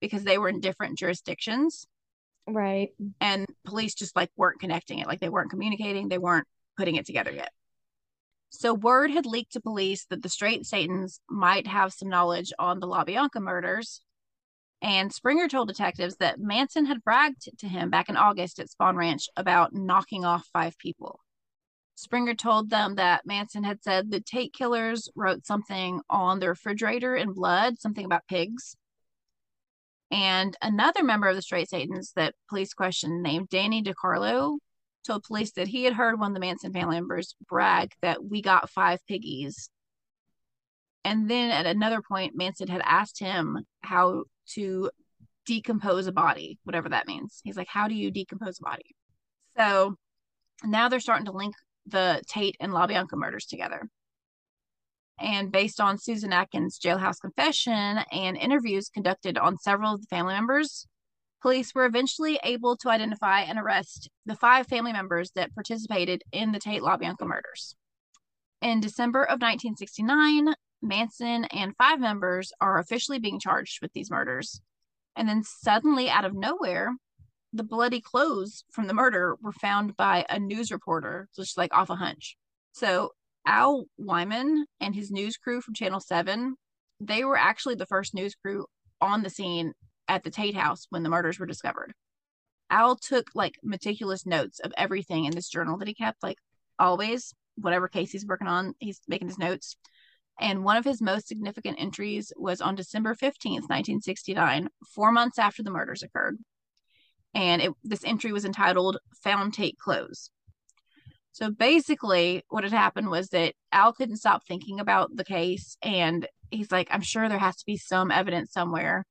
because they were in different jurisdictions Right. and police just like weren't connecting it like they weren't communicating they weren't putting it together yet so word had leaked to police that the straight satans might have some knowledge on the LaBianca murders and springer told detectives that manson had bragged to him back in august at Spahn ranch about knocking off five people springer told them that manson had said the tate killers wrote something on the refrigerator in blood something about pigs and another member of the Straight Satans that police questioned, named Danny DiCarlo, told police that he had heard one of the Manson family members brag that we got five piggies. And then at another point, Manson had asked him how to decompose a body, whatever that means. He's like, How do you decompose a body? So now they're starting to link the Tate and LaBianca murders together. And based on Susan Atkins' jailhouse confession and interviews conducted on several of the family members, police were eventually able to identify and arrest the five family members that participated in the Tate LaBianca murders. In December of 1969, Manson and five members are officially being charged with these murders. And then suddenly, out of nowhere, the bloody clothes from the murder were found by a news reporter, just like off a hunch. So Al Wiman and his news crew from Channel 7, they were actually the first news crew on the scene at the Tate house when the murders were discovered. Al took like meticulous notes of everything in this journal that he kept, like always, whatever case he's working on, he's making his notes. And one of his most significant entries was on December 15th, 1969, four months after the murders occurred. And it, this entry was entitled Found Tate Clothes. So basically, what had happened was that Al couldn't stop thinking about the case, and he's like, I'm sure there has to be some evidence somewhere.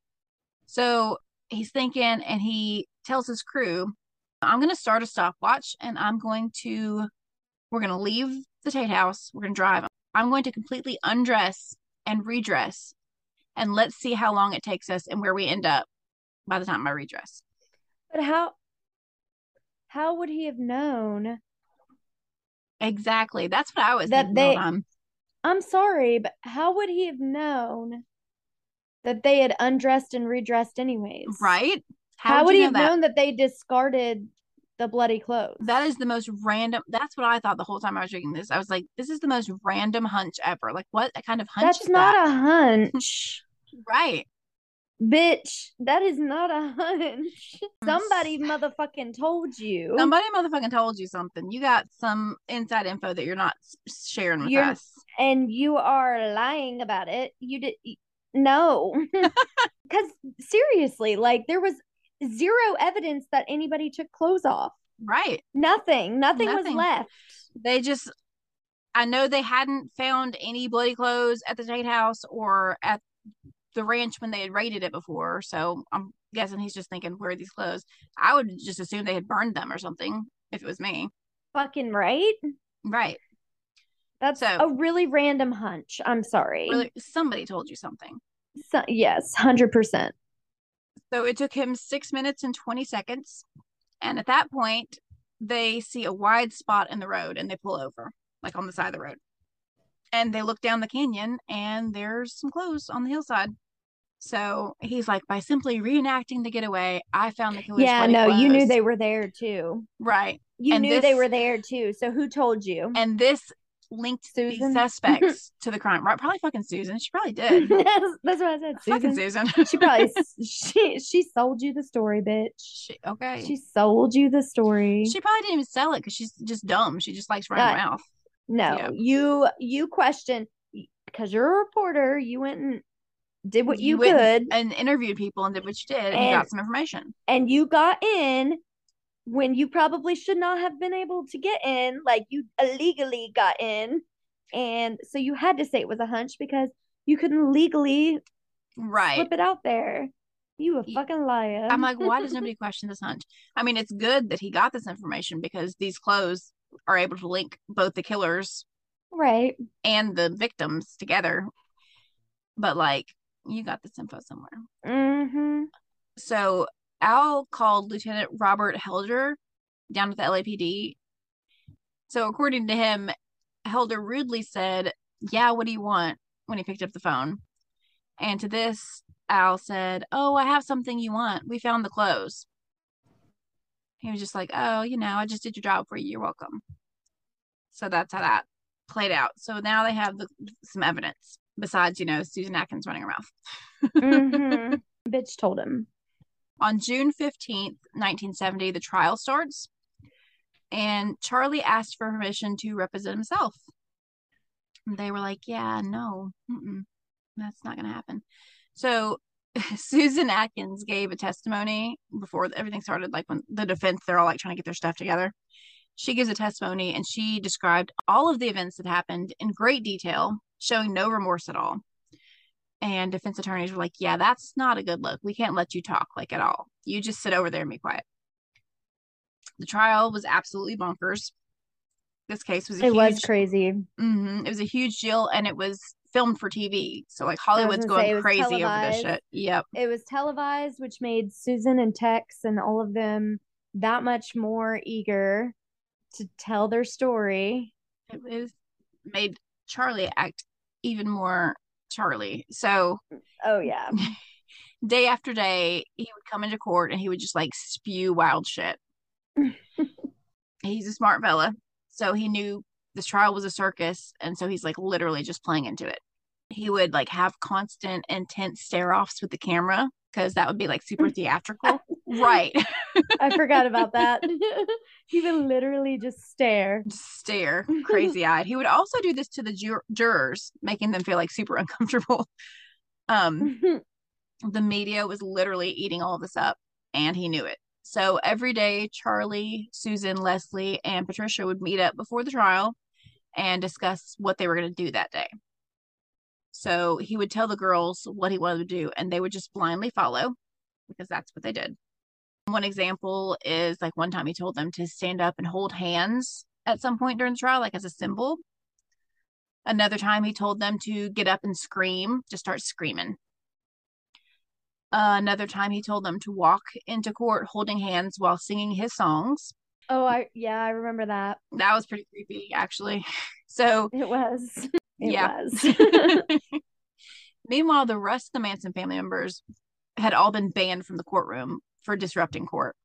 So he's thinking, and he tells his crew, I'm going to start a stopwatch, and I'm going to, we're going to leave the Tate house, we're going to drive. I'm going to completely undress and redress, and let's see how long it takes us and where we end up by the time I redress. But how how would he have known? Exactly. That's what I was That thinking they-. I'm sorry, but how would he have known that they had undressed and redressed anyways? Right? How, would you he know have that? known that they discarded the bloody clothes? That is the most random. That's what I thought the whole time I was reading this. I was like, this is the most random hunch ever. Like, what kind of hunch That's is not that? a hunch. right. Bitch, that is not a hunch. Mm. Somebody motherfucking told you. Somebody motherfucking told you something. You got some inside info that you're not sharing with You're- us. and you are lying about it. You did no. Cuz seriously, like there was zero evidence that anybody took clothes off. Right. Nothing. Nothing, was left. They just, I know they hadn't found any bloody clothes at the Tate house or at the ranch when they had raided it before. So I'm guessing he's just thinking, where are these clothes? I would just assume they had burned them or something if it was me. Fucking right? Right. That's So- a really random hunch. I'm sorry. Really, somebody told you something. So, yes, 100%. So it took him six minutes and 20 seconds. And at that point, they see a wide spot in the road and they pull over, like on the side of the road. And they look down the canyon and there's some clothes on the hillside. So he's like, by simply reenacting the getaway, I found the killer's Yeah, no, you knew they were there too. Right. You And knew they were there too. So who told you? And this linked Susan? the suspects to the crime. Right? Probably fucking Susan. She probably did. that's, that's what I said. fucking Susan. Susan. She probably she she sold you the story, bitch. She, okay. She sold you the story. She probably didn't even sell it because she's just dumb. She just likes running Uh, mouth. no, yeah. you you question because you're a reporter. You went and did what you, went could, and interviewed people and did what you did and, you And- got some information. and you got in when you probably should not have been able to get in. Like you illegally got in, and so you had to say it was a hunch because you couldn't legally Right. flip it out there. You a fucking liar. I'm like, why does nobody question this hunch? I mean, it's good that he got this information because these clothes are able to link both the killers right. and the victims together. But like, you got this info somewhere. Mm-hmm. So Al called Lieutenant Robert Helder down at the LAPD. So according to him, Helder rudely said, "Yeah, what do you want?" when he picked up the phone. And to this, Al said, "Oh, I have something you want. We found the clothes." He was just like, "Oh, you know, I just did your job for you. You're welcome." So that's how that played out. So now they have the, some evidence besides, you know, Susan Atkins running her mouth. Mm-hmm. Bitch told him. On June 15th, 1970, the trial starts, and Charlie asked for permission to represent himself. They were like, Yeah, no, that's not going to happen. So Susan Atkins gave a testimony before everything started, like when the defense, they're all like trying to get their stuff together. She gives a testimony and she described all of the events that happened in great detail, showing no remorse at all and defense attorneys were like, "Yeah, that's not a good look. We can't let you talk like at all. You just sit over there and be quiet." The trial was absolutely bonkers. This case was a It huge, was crazy. Mhm, it was a huge deal, and it was filmed for TV. So like Hollywood's gonna say, it going crazy over this shit. Yep. It was televised, which made Susan and Tex and all of them that much more eager to tell their story. It was made Charlie act even more Charlie. So Oh yeah. day after day, he would come into court and he would just like spew wild shit. he's a smart fella. So he knew this trial was a circus. And so he's like literally just playing into it. He would like have constant, intense stare offs with the camera because that would be like super theatrical. Right. I forgot about that. he would literally just stare. Stare crazy eyed. He would also do this to the jur- jurors, making them feel like super uncomfortable. Um, the media was literally eating all this up and he knew it. So every day, Charlie, Susan, Leslie, and Patricia would meet up before the trial and discuss what they were going to do that day. So he would tell the girls what he wanted to do, and they would just blindly follow because that's what they did. One example is like one time he told them to stand up and hold hands at some point during the trial, like as a symbol. Another time he told them to get up and scream, just start screaming. Uh, another time he told them to walk into court holding hands while singing his songs. Oh, I yeah, I remember that. That was pretty creepy, actually. So, It was. It Yeah. was. meanwhile, the rest of the Manson family members had all been banned from the courtroom for disrupting court.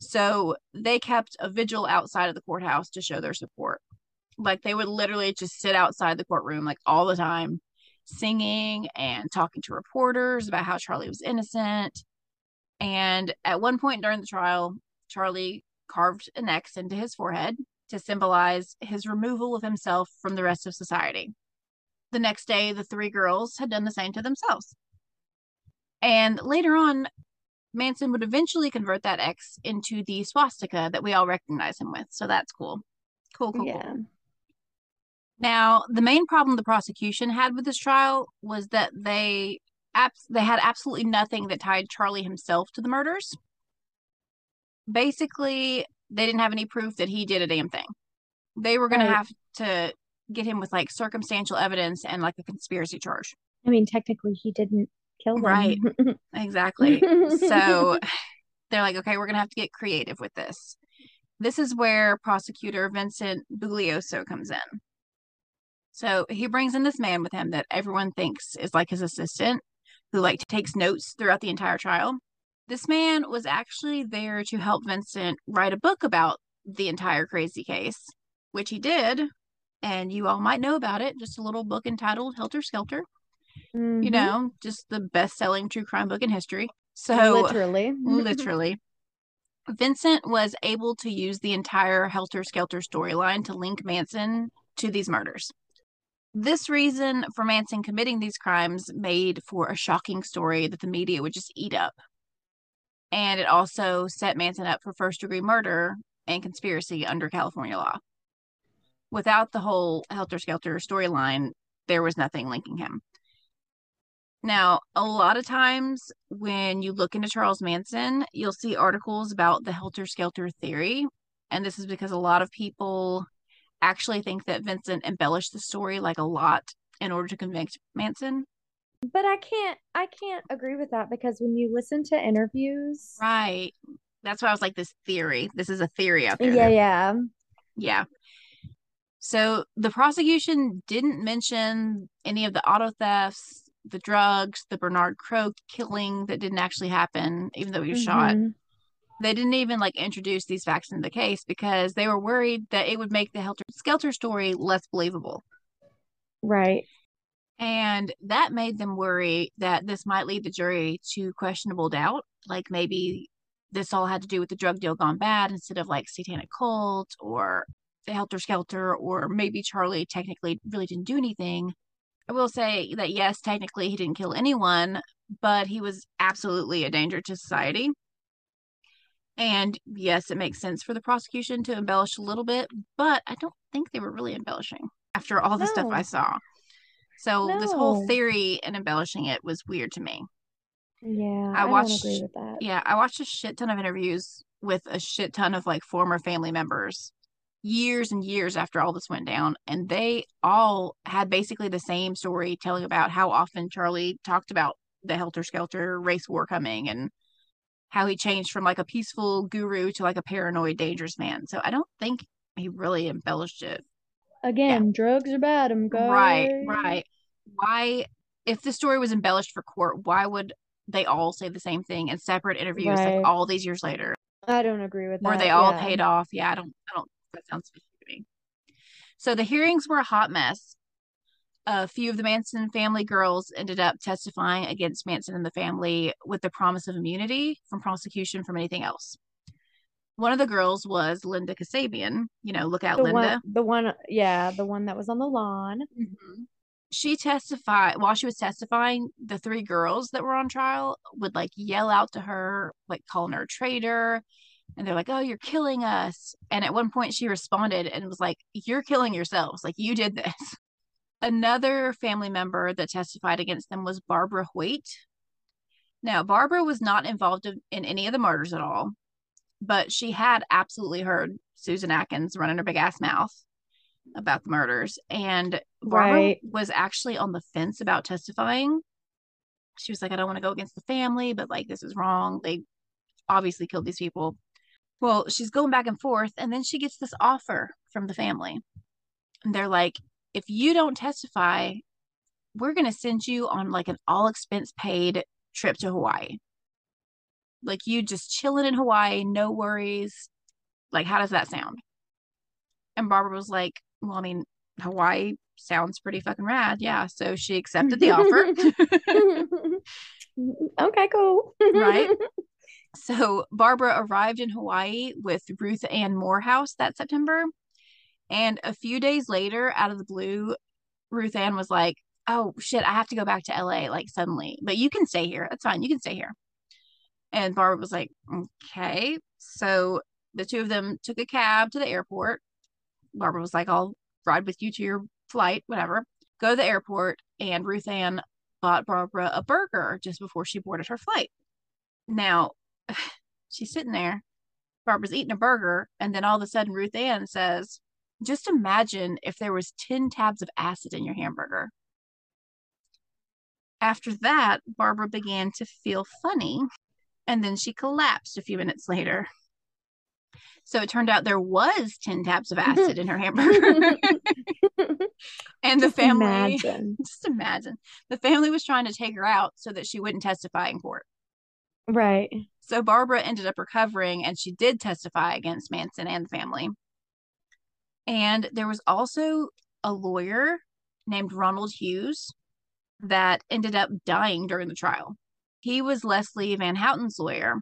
So, they kept a vigil outside of the courthouse to show their support. Like, they would literally just sit outside the courtroom, like all the time, singing and talking to reporters about how Charlie was innocent. And at one point during the trial, Charlie carved an X into his forehead to symbolize his removal of himself from the rest of society. The next day, the three girls had done the same to themselves. And later on, Manson would eventually convert that X into the swastika that we all recognize him with. So that's cool. Cool, cool, yeah. cool. Now, the main problem the prosecution had with this trial was that they abs- they had absolutely nothing that tied Charlie himself to the murders. Basically, they didn't have any proof that he did a damn thing. They were going to have to get him with like circumstantial evidence and like a conspiracy charge. I mean, technically, he didn't kill them. Right. Exactly. so they're like, okay, we're going to have to get creative with this. This is where prosecutor Vincent Bugliosi comes in. So he brings in this man with him that everyone thinks is like his assistant, who like takes notes throughout the entire trial. This man was actually there to help Vincent write a book about the entire crazy case, which he did. And you all might know about it. Just a little book entitled Helter Skelter. Mhm. You know, just the best selling true crime book in history. So, literally. literally. Vincent was able to use the entire Helter Skelter storyline to link Manson to these murders. This reason for Manson committing these crimes made for a shocking story that the media would just eat up. And it also set Manson up for first degree murder and conspiracy under California law. Without the whole Helter Skelter storyline, there was nothing linking him. Now, a lot of times when you look into Charles Manson, you'll see articles about the Helter Skelter theory. And this is because a lot of people actually think that Vincent embellished the story like a lot in order to convict Manson. But I can't I can't agree with that because when you listen to interviews Right. That's why I was like, this theory. This is a theory out there. Yeah, yeah. Yeah. So the prosecution didn't mention any of the auto thefts, the drugs, the Bernard Crowe killing that didn't actually happen, even though he was shot. Mhm. They didn't even like introduce these facts into the case because they were worried that it would make the Helter Skelter story less believable. Right. And that made them worry that this might lead the jury to questionable doubt. Like maybe this all had to do with the drug deal gone bad instead of like satanic cult or the helter skelter, or maybe Charlie technically really didn't do anything. I will say that yes, technically he didn't kill anyone, but he was absolutely a danger to society. And yes, it makes sense for the prosecution to embellish a little bit, but I don't think they were really embellishing after all the stuff I saw. So this whole theory and embellishing it was weird to me. Yeah. I I, watched- don't agree with that. Yeah, I watched a shit ton of interviews with a shit ton of like former family members years and years after all this went down and they all had basically the same story telling about how often Charlie talked about the helter skelter race war coming and how he changed from like a peaceful guru to like a paranoid dangerous man. So I don't think he really embellished it. Again, drugs are bad, I'm guys. Right, right. Why, if the story was embellished for court, why would they all say the same thing in separate interviews Right. like all these years later? I don't agree with that. Were they all yeah. paid off? Yeah, I don't, I don't, that sounds fishy to me. So the hearings were a hot mess. A few of the Manson family girls ended up testifying against Manson and the family with the promise of immunity from prosecution from anything else. One of the girls was Linda Kasabian. You know, look out, The Linda. one, the one, yeah, the one that was on the lawn. Mhm. She testified while she was testifying, the three girls that were on trial would like yell out to her, like calling her a traitor. And they're like, Oh, you're killing us. And at one point she responded and was like, You're killing yourselves. Like you did this. Another family member that testified against them was Barbara Hoyt. Now, Barbara was not involved in- in any of the murders at all, but she had absolutely heard Susan Atkins running her big ass mouth about the murders. And Barbara Right. was actually on the fence about testifying. She was like, I don't want to go against the family, but like, this is wrong. They obviously killed these people. Well, she's going back and forth, and then she gets this offer from the family. And they're like, if you don't testify, we're going to send you on like an all expense paid trip to Hawaii. Like, you just chilling in Hawaii, no worries. Like, how does that sound? And Barbara was like, well, I mean, Hawaii sounds pretty fucking rad. Yeah. So she accepted the offer. okay, cool. Right? So Barbara arrived in Hawaii with Ruth Ann Morehouse that September. And a few days later, out of the blue, Ruth Ann was like, Oh shit, I have to go back to LA like suddenly. But you can stay here. That's fine. You can stay here. And Barbara was like, Okay. So the two of them took a cab to the airport. Barbara was like, I'll ride with you to your flight, whatever. Go to the airport. And Ruth Ann bought Barbara a burger just before she boarded her flight. Now, she's sitting there. Barbara's eating a burger, and then all of a sudden, Ruth Ann says, "Just imagine if there was ten tabs of acid in your hamburger." After that, Barbara began to feel funny, and then she collapsed a few minutes later. So it turned out there was ten tabs of acid in her hamburger, and the Just family. Imagine. Just imagine the family was trying to take her out so that she wouldn't testify in court. Right. So Barbara ended up recovering and she did testify against Manson and the family. And there was also a lawyer named Ronald Hughes that ended up dying during the trial. He was Leslie Van Houten's lawyer.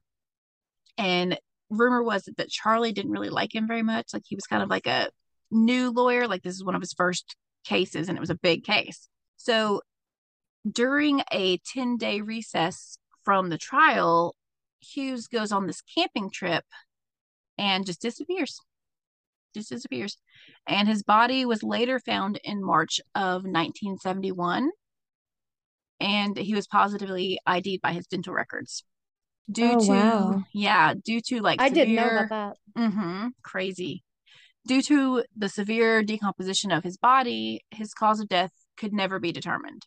And rumor was that Charlie didn't really like him very much. Like he was kind of like a new lawyer. Like this is one of his first cases and it was a big case. So during a 10 day recess from the trial, Hughes goes on this camping trip and just disappears. Just disappears. And his body was later found in March of 1971. And he was positively ID'd by his dental records. Due Oh, to, wow. yeah, due to like I didn't know about Mm-hmm. Crazy. Due to the severe decomposition of his body, his cause of death could never be determined.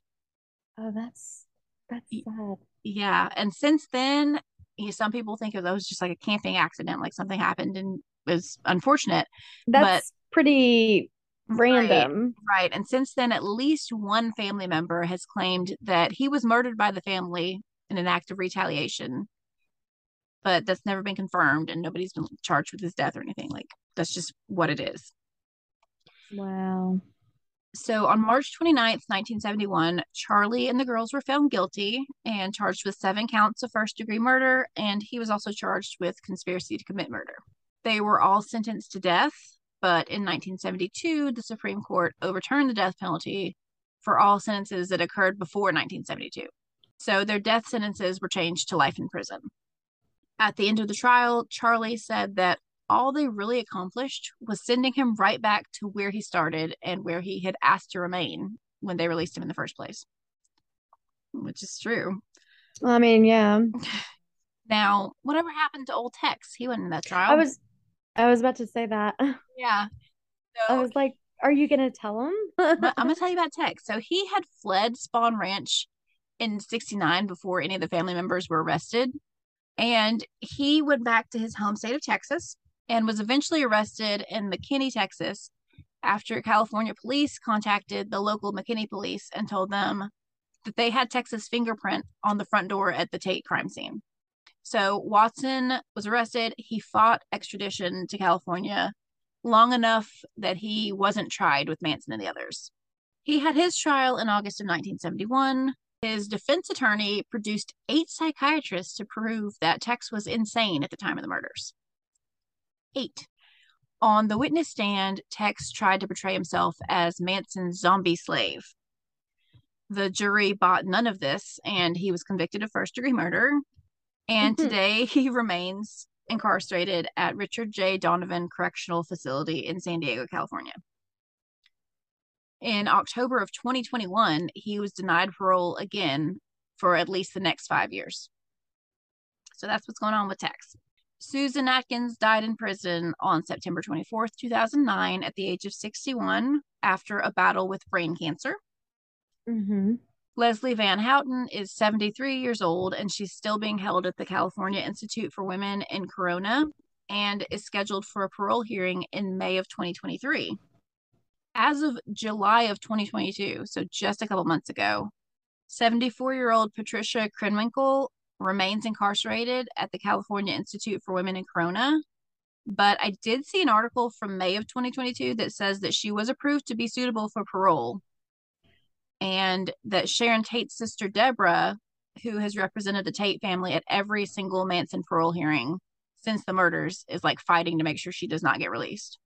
Oh, that's that's sad. Yeah. And since then, you know, some people think of those just like a camping accident, like something happened and was unfortunate. That's pretty Right. random. Right. And since then, at least one family member has claimed that he was murdered by the family in an act of retaliation. But that's never been confirmed, and nobody's been charged with his death or anything. Like, that's just what it is. Wow. So on March 29th, 1971, Charlie and the girls were found guilty and charged with seven counts of first degree murder, and he was also charged with conspiracy to commit murder. They were all sentenced to death, but in 1972, the Supreme Court overturned the death penalty for all sentences that occurred before 1972. So their death sentences were changed to life in prison. At the end of the trial, Charlie said that all they really accomplished was sending him right back to where he started and where he had asked to remain when they released him in the first place, which is true. I mean, yeah. Now, whatever happened to old Tex? He wasn't in that trial. I was I was about to say that. yeah. I was like, are you gonna tell him? I'm gonna tell you about Tex. So he had fled Spahn Ranch in '69 before any of the family members were arrested, and he went back to his home state of Texas and was eventually arrested in McKinney, Texas, after California police contacted the local McKinney police and told them that they had Texas fingerprint on the front door at the Tate crime scene. So Watson was arrested. He fought extradition to California long enough that he wasn't tried with Manson and the others. He had his trial in August of 1971. His defense attorney produced eight psychiatrists to prove that Tex was insane at the time of the murders. Eight. On the witness stand, Tex tried to portray himself as Manson's zombie slave. The jury bought none of this, and he was convicted of first degree murder. And Mhm. today he remains incarcerated at Richard J. Donovan Correctional Facility in San Diego, California. In October of 2021, he was denied parole again for at least the next five years. So that's what's going on with Tex. Susan Atkins died in prison on September 24th, 2009, at the age of 61 after a battle with brain cancer. hmm Leslie Van Houten is 73 years old and she's still being held at the California Institute for Women in Corona and is scheduled for a parole hearing in May of 2023. As of July of 2022, so just a couple months ago, 74 year old Patricia Krenwinkel remains incarcerated at the California Institute for Women in Corona. But I did see an article from May of 2022 that says that she was approved to be suitable for parole and that Sharon Tate's sister Deborah, who has represented the Tate family at every single Manson parole hearing since the murders, is like fighting to make sure she does not get released.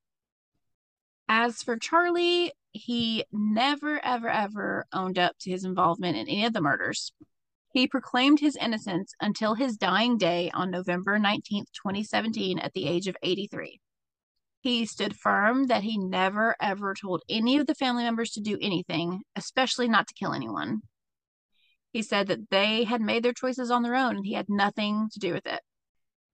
As for Charlie, he never, ever, ever owned up to his involvement in any of the murders. He proclaimed his innocence until his dying day on November 19th, 2017, at the age of 83. He stood firm that he never ever told any of the family members to do anything, especially not to kill anyone. He said that they had made their choices on their own and he had nothing to do with it,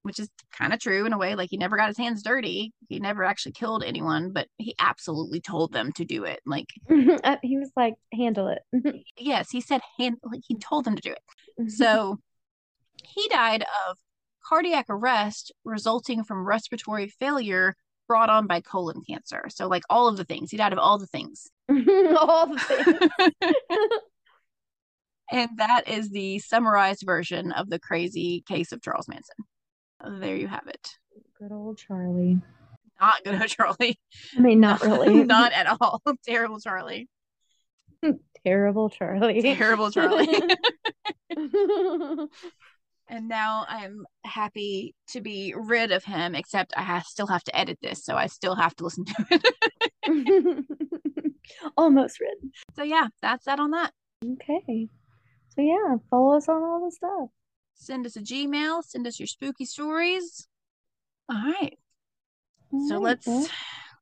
which is kind of true in a way. Like he never got his hands dirty. He never actually killed anyone, but he absolutely told them to do it. Like, Uh, he was like, handle it. yes, he said, hand, like, he told them to do it. So he died of cardiac arrest resulting from respiratory failure brought on by colon cancer. So, like all of the things, he died of all the things. all the things. And that is the summarized version of the crazy case of Charles Manson. There you have it. Good old Charlie. Not good old Charlie. I mean, not really. Not at all. Terrible Charlie. Terrible Charlie. Terrible Charlie. and now I'm happy to be rid of him, except I still have to edit this, so I still have to listen to it. Almost rid. so yeah, that's that on that. Okay. So yeah, follow us on all the stuff. Send us a Gmail, send us your spooky stories. All right. So right, let's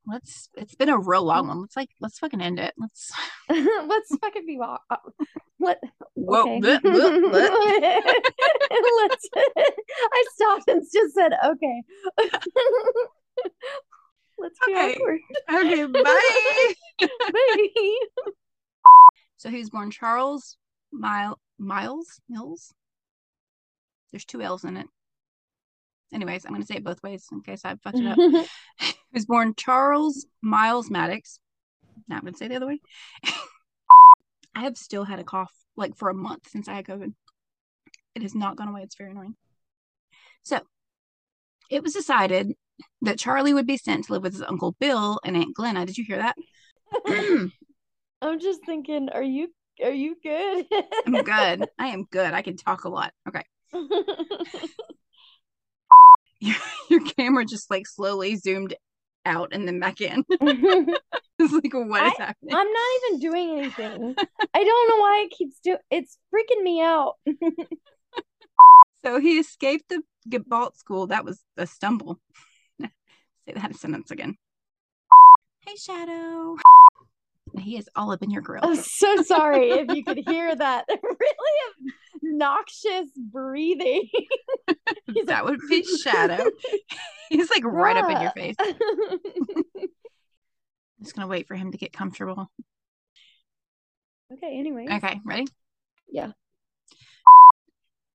let's it's been a real long one. Let's like let's fucking end it. Let's let's fucking be wa- uh, what Whoa, okay. bleh, bleh, bleh. let's I stopped and just said okay. let's be Okay. awkward. Okay, bye. Bye. so he was born Charles Mile Miles Mills. There's two L's in it. Anyways, I'm gonna say it both ways in case I fucked it up. he was born Charles Miles Maddox. Now I'm gonna say the other way. I have still had a cough like for a month since I had COVID. It has not gone away. It's very annoying. So it was decided that Charlie would be sent to live with his uncle Bill and Aunt Glenna. Did you hear that? I'm just thinking, are you are you good? I'm good. I am good. I can talk a lot. Okay. Your, your camera just like slowly zoomed out and then back in. it's like, what is happening? I'm not even doing anything. I don't know why it keeps doing. It's freaking me out. So he escaped the Gibault school. That was a stumble. Say that sentence again. Hey, Shadow. He is all up in your grill. I'm so sorry if you could hear that really obnoxious breathing. That like- would be Shadow. He's like right up in your face. I'm Just gonna wait for him to get comfortable. okay, anyway. Okay, ready? Yeah.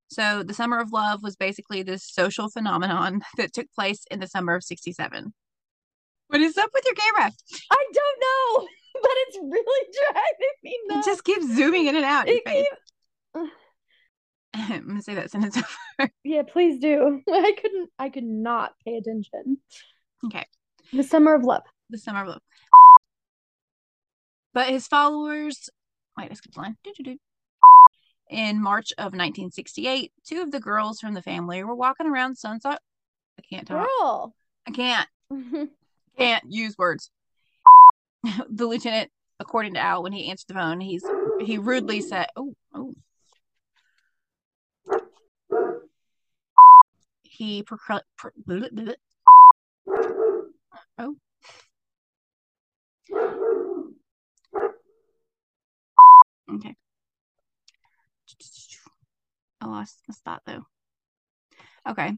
So the Summer of Love was basically this social phenomenon that took place in the summer of 67. What is up with your camera? I don't know, but it's really driving me It nuts. just keeps zooming in and out. It I'm gonna say that sentence over. Yeah, please do. I couldn't I could not pay attention. Okay. The summer of love. The Summer of Love. But his followers, wait, I skipped line. Doo-doo-doo. In March of 1968, two of the girls from the family were walking around Sunset. I can't talk. Girl. I can't. Can't use words. the lieutenant, according to Al, when he answered the phone, he's he rudely said, "Oh, oh." He procl- pro- bleh, bleh, bleh. oh. Okay. I lost my spot though. Okay.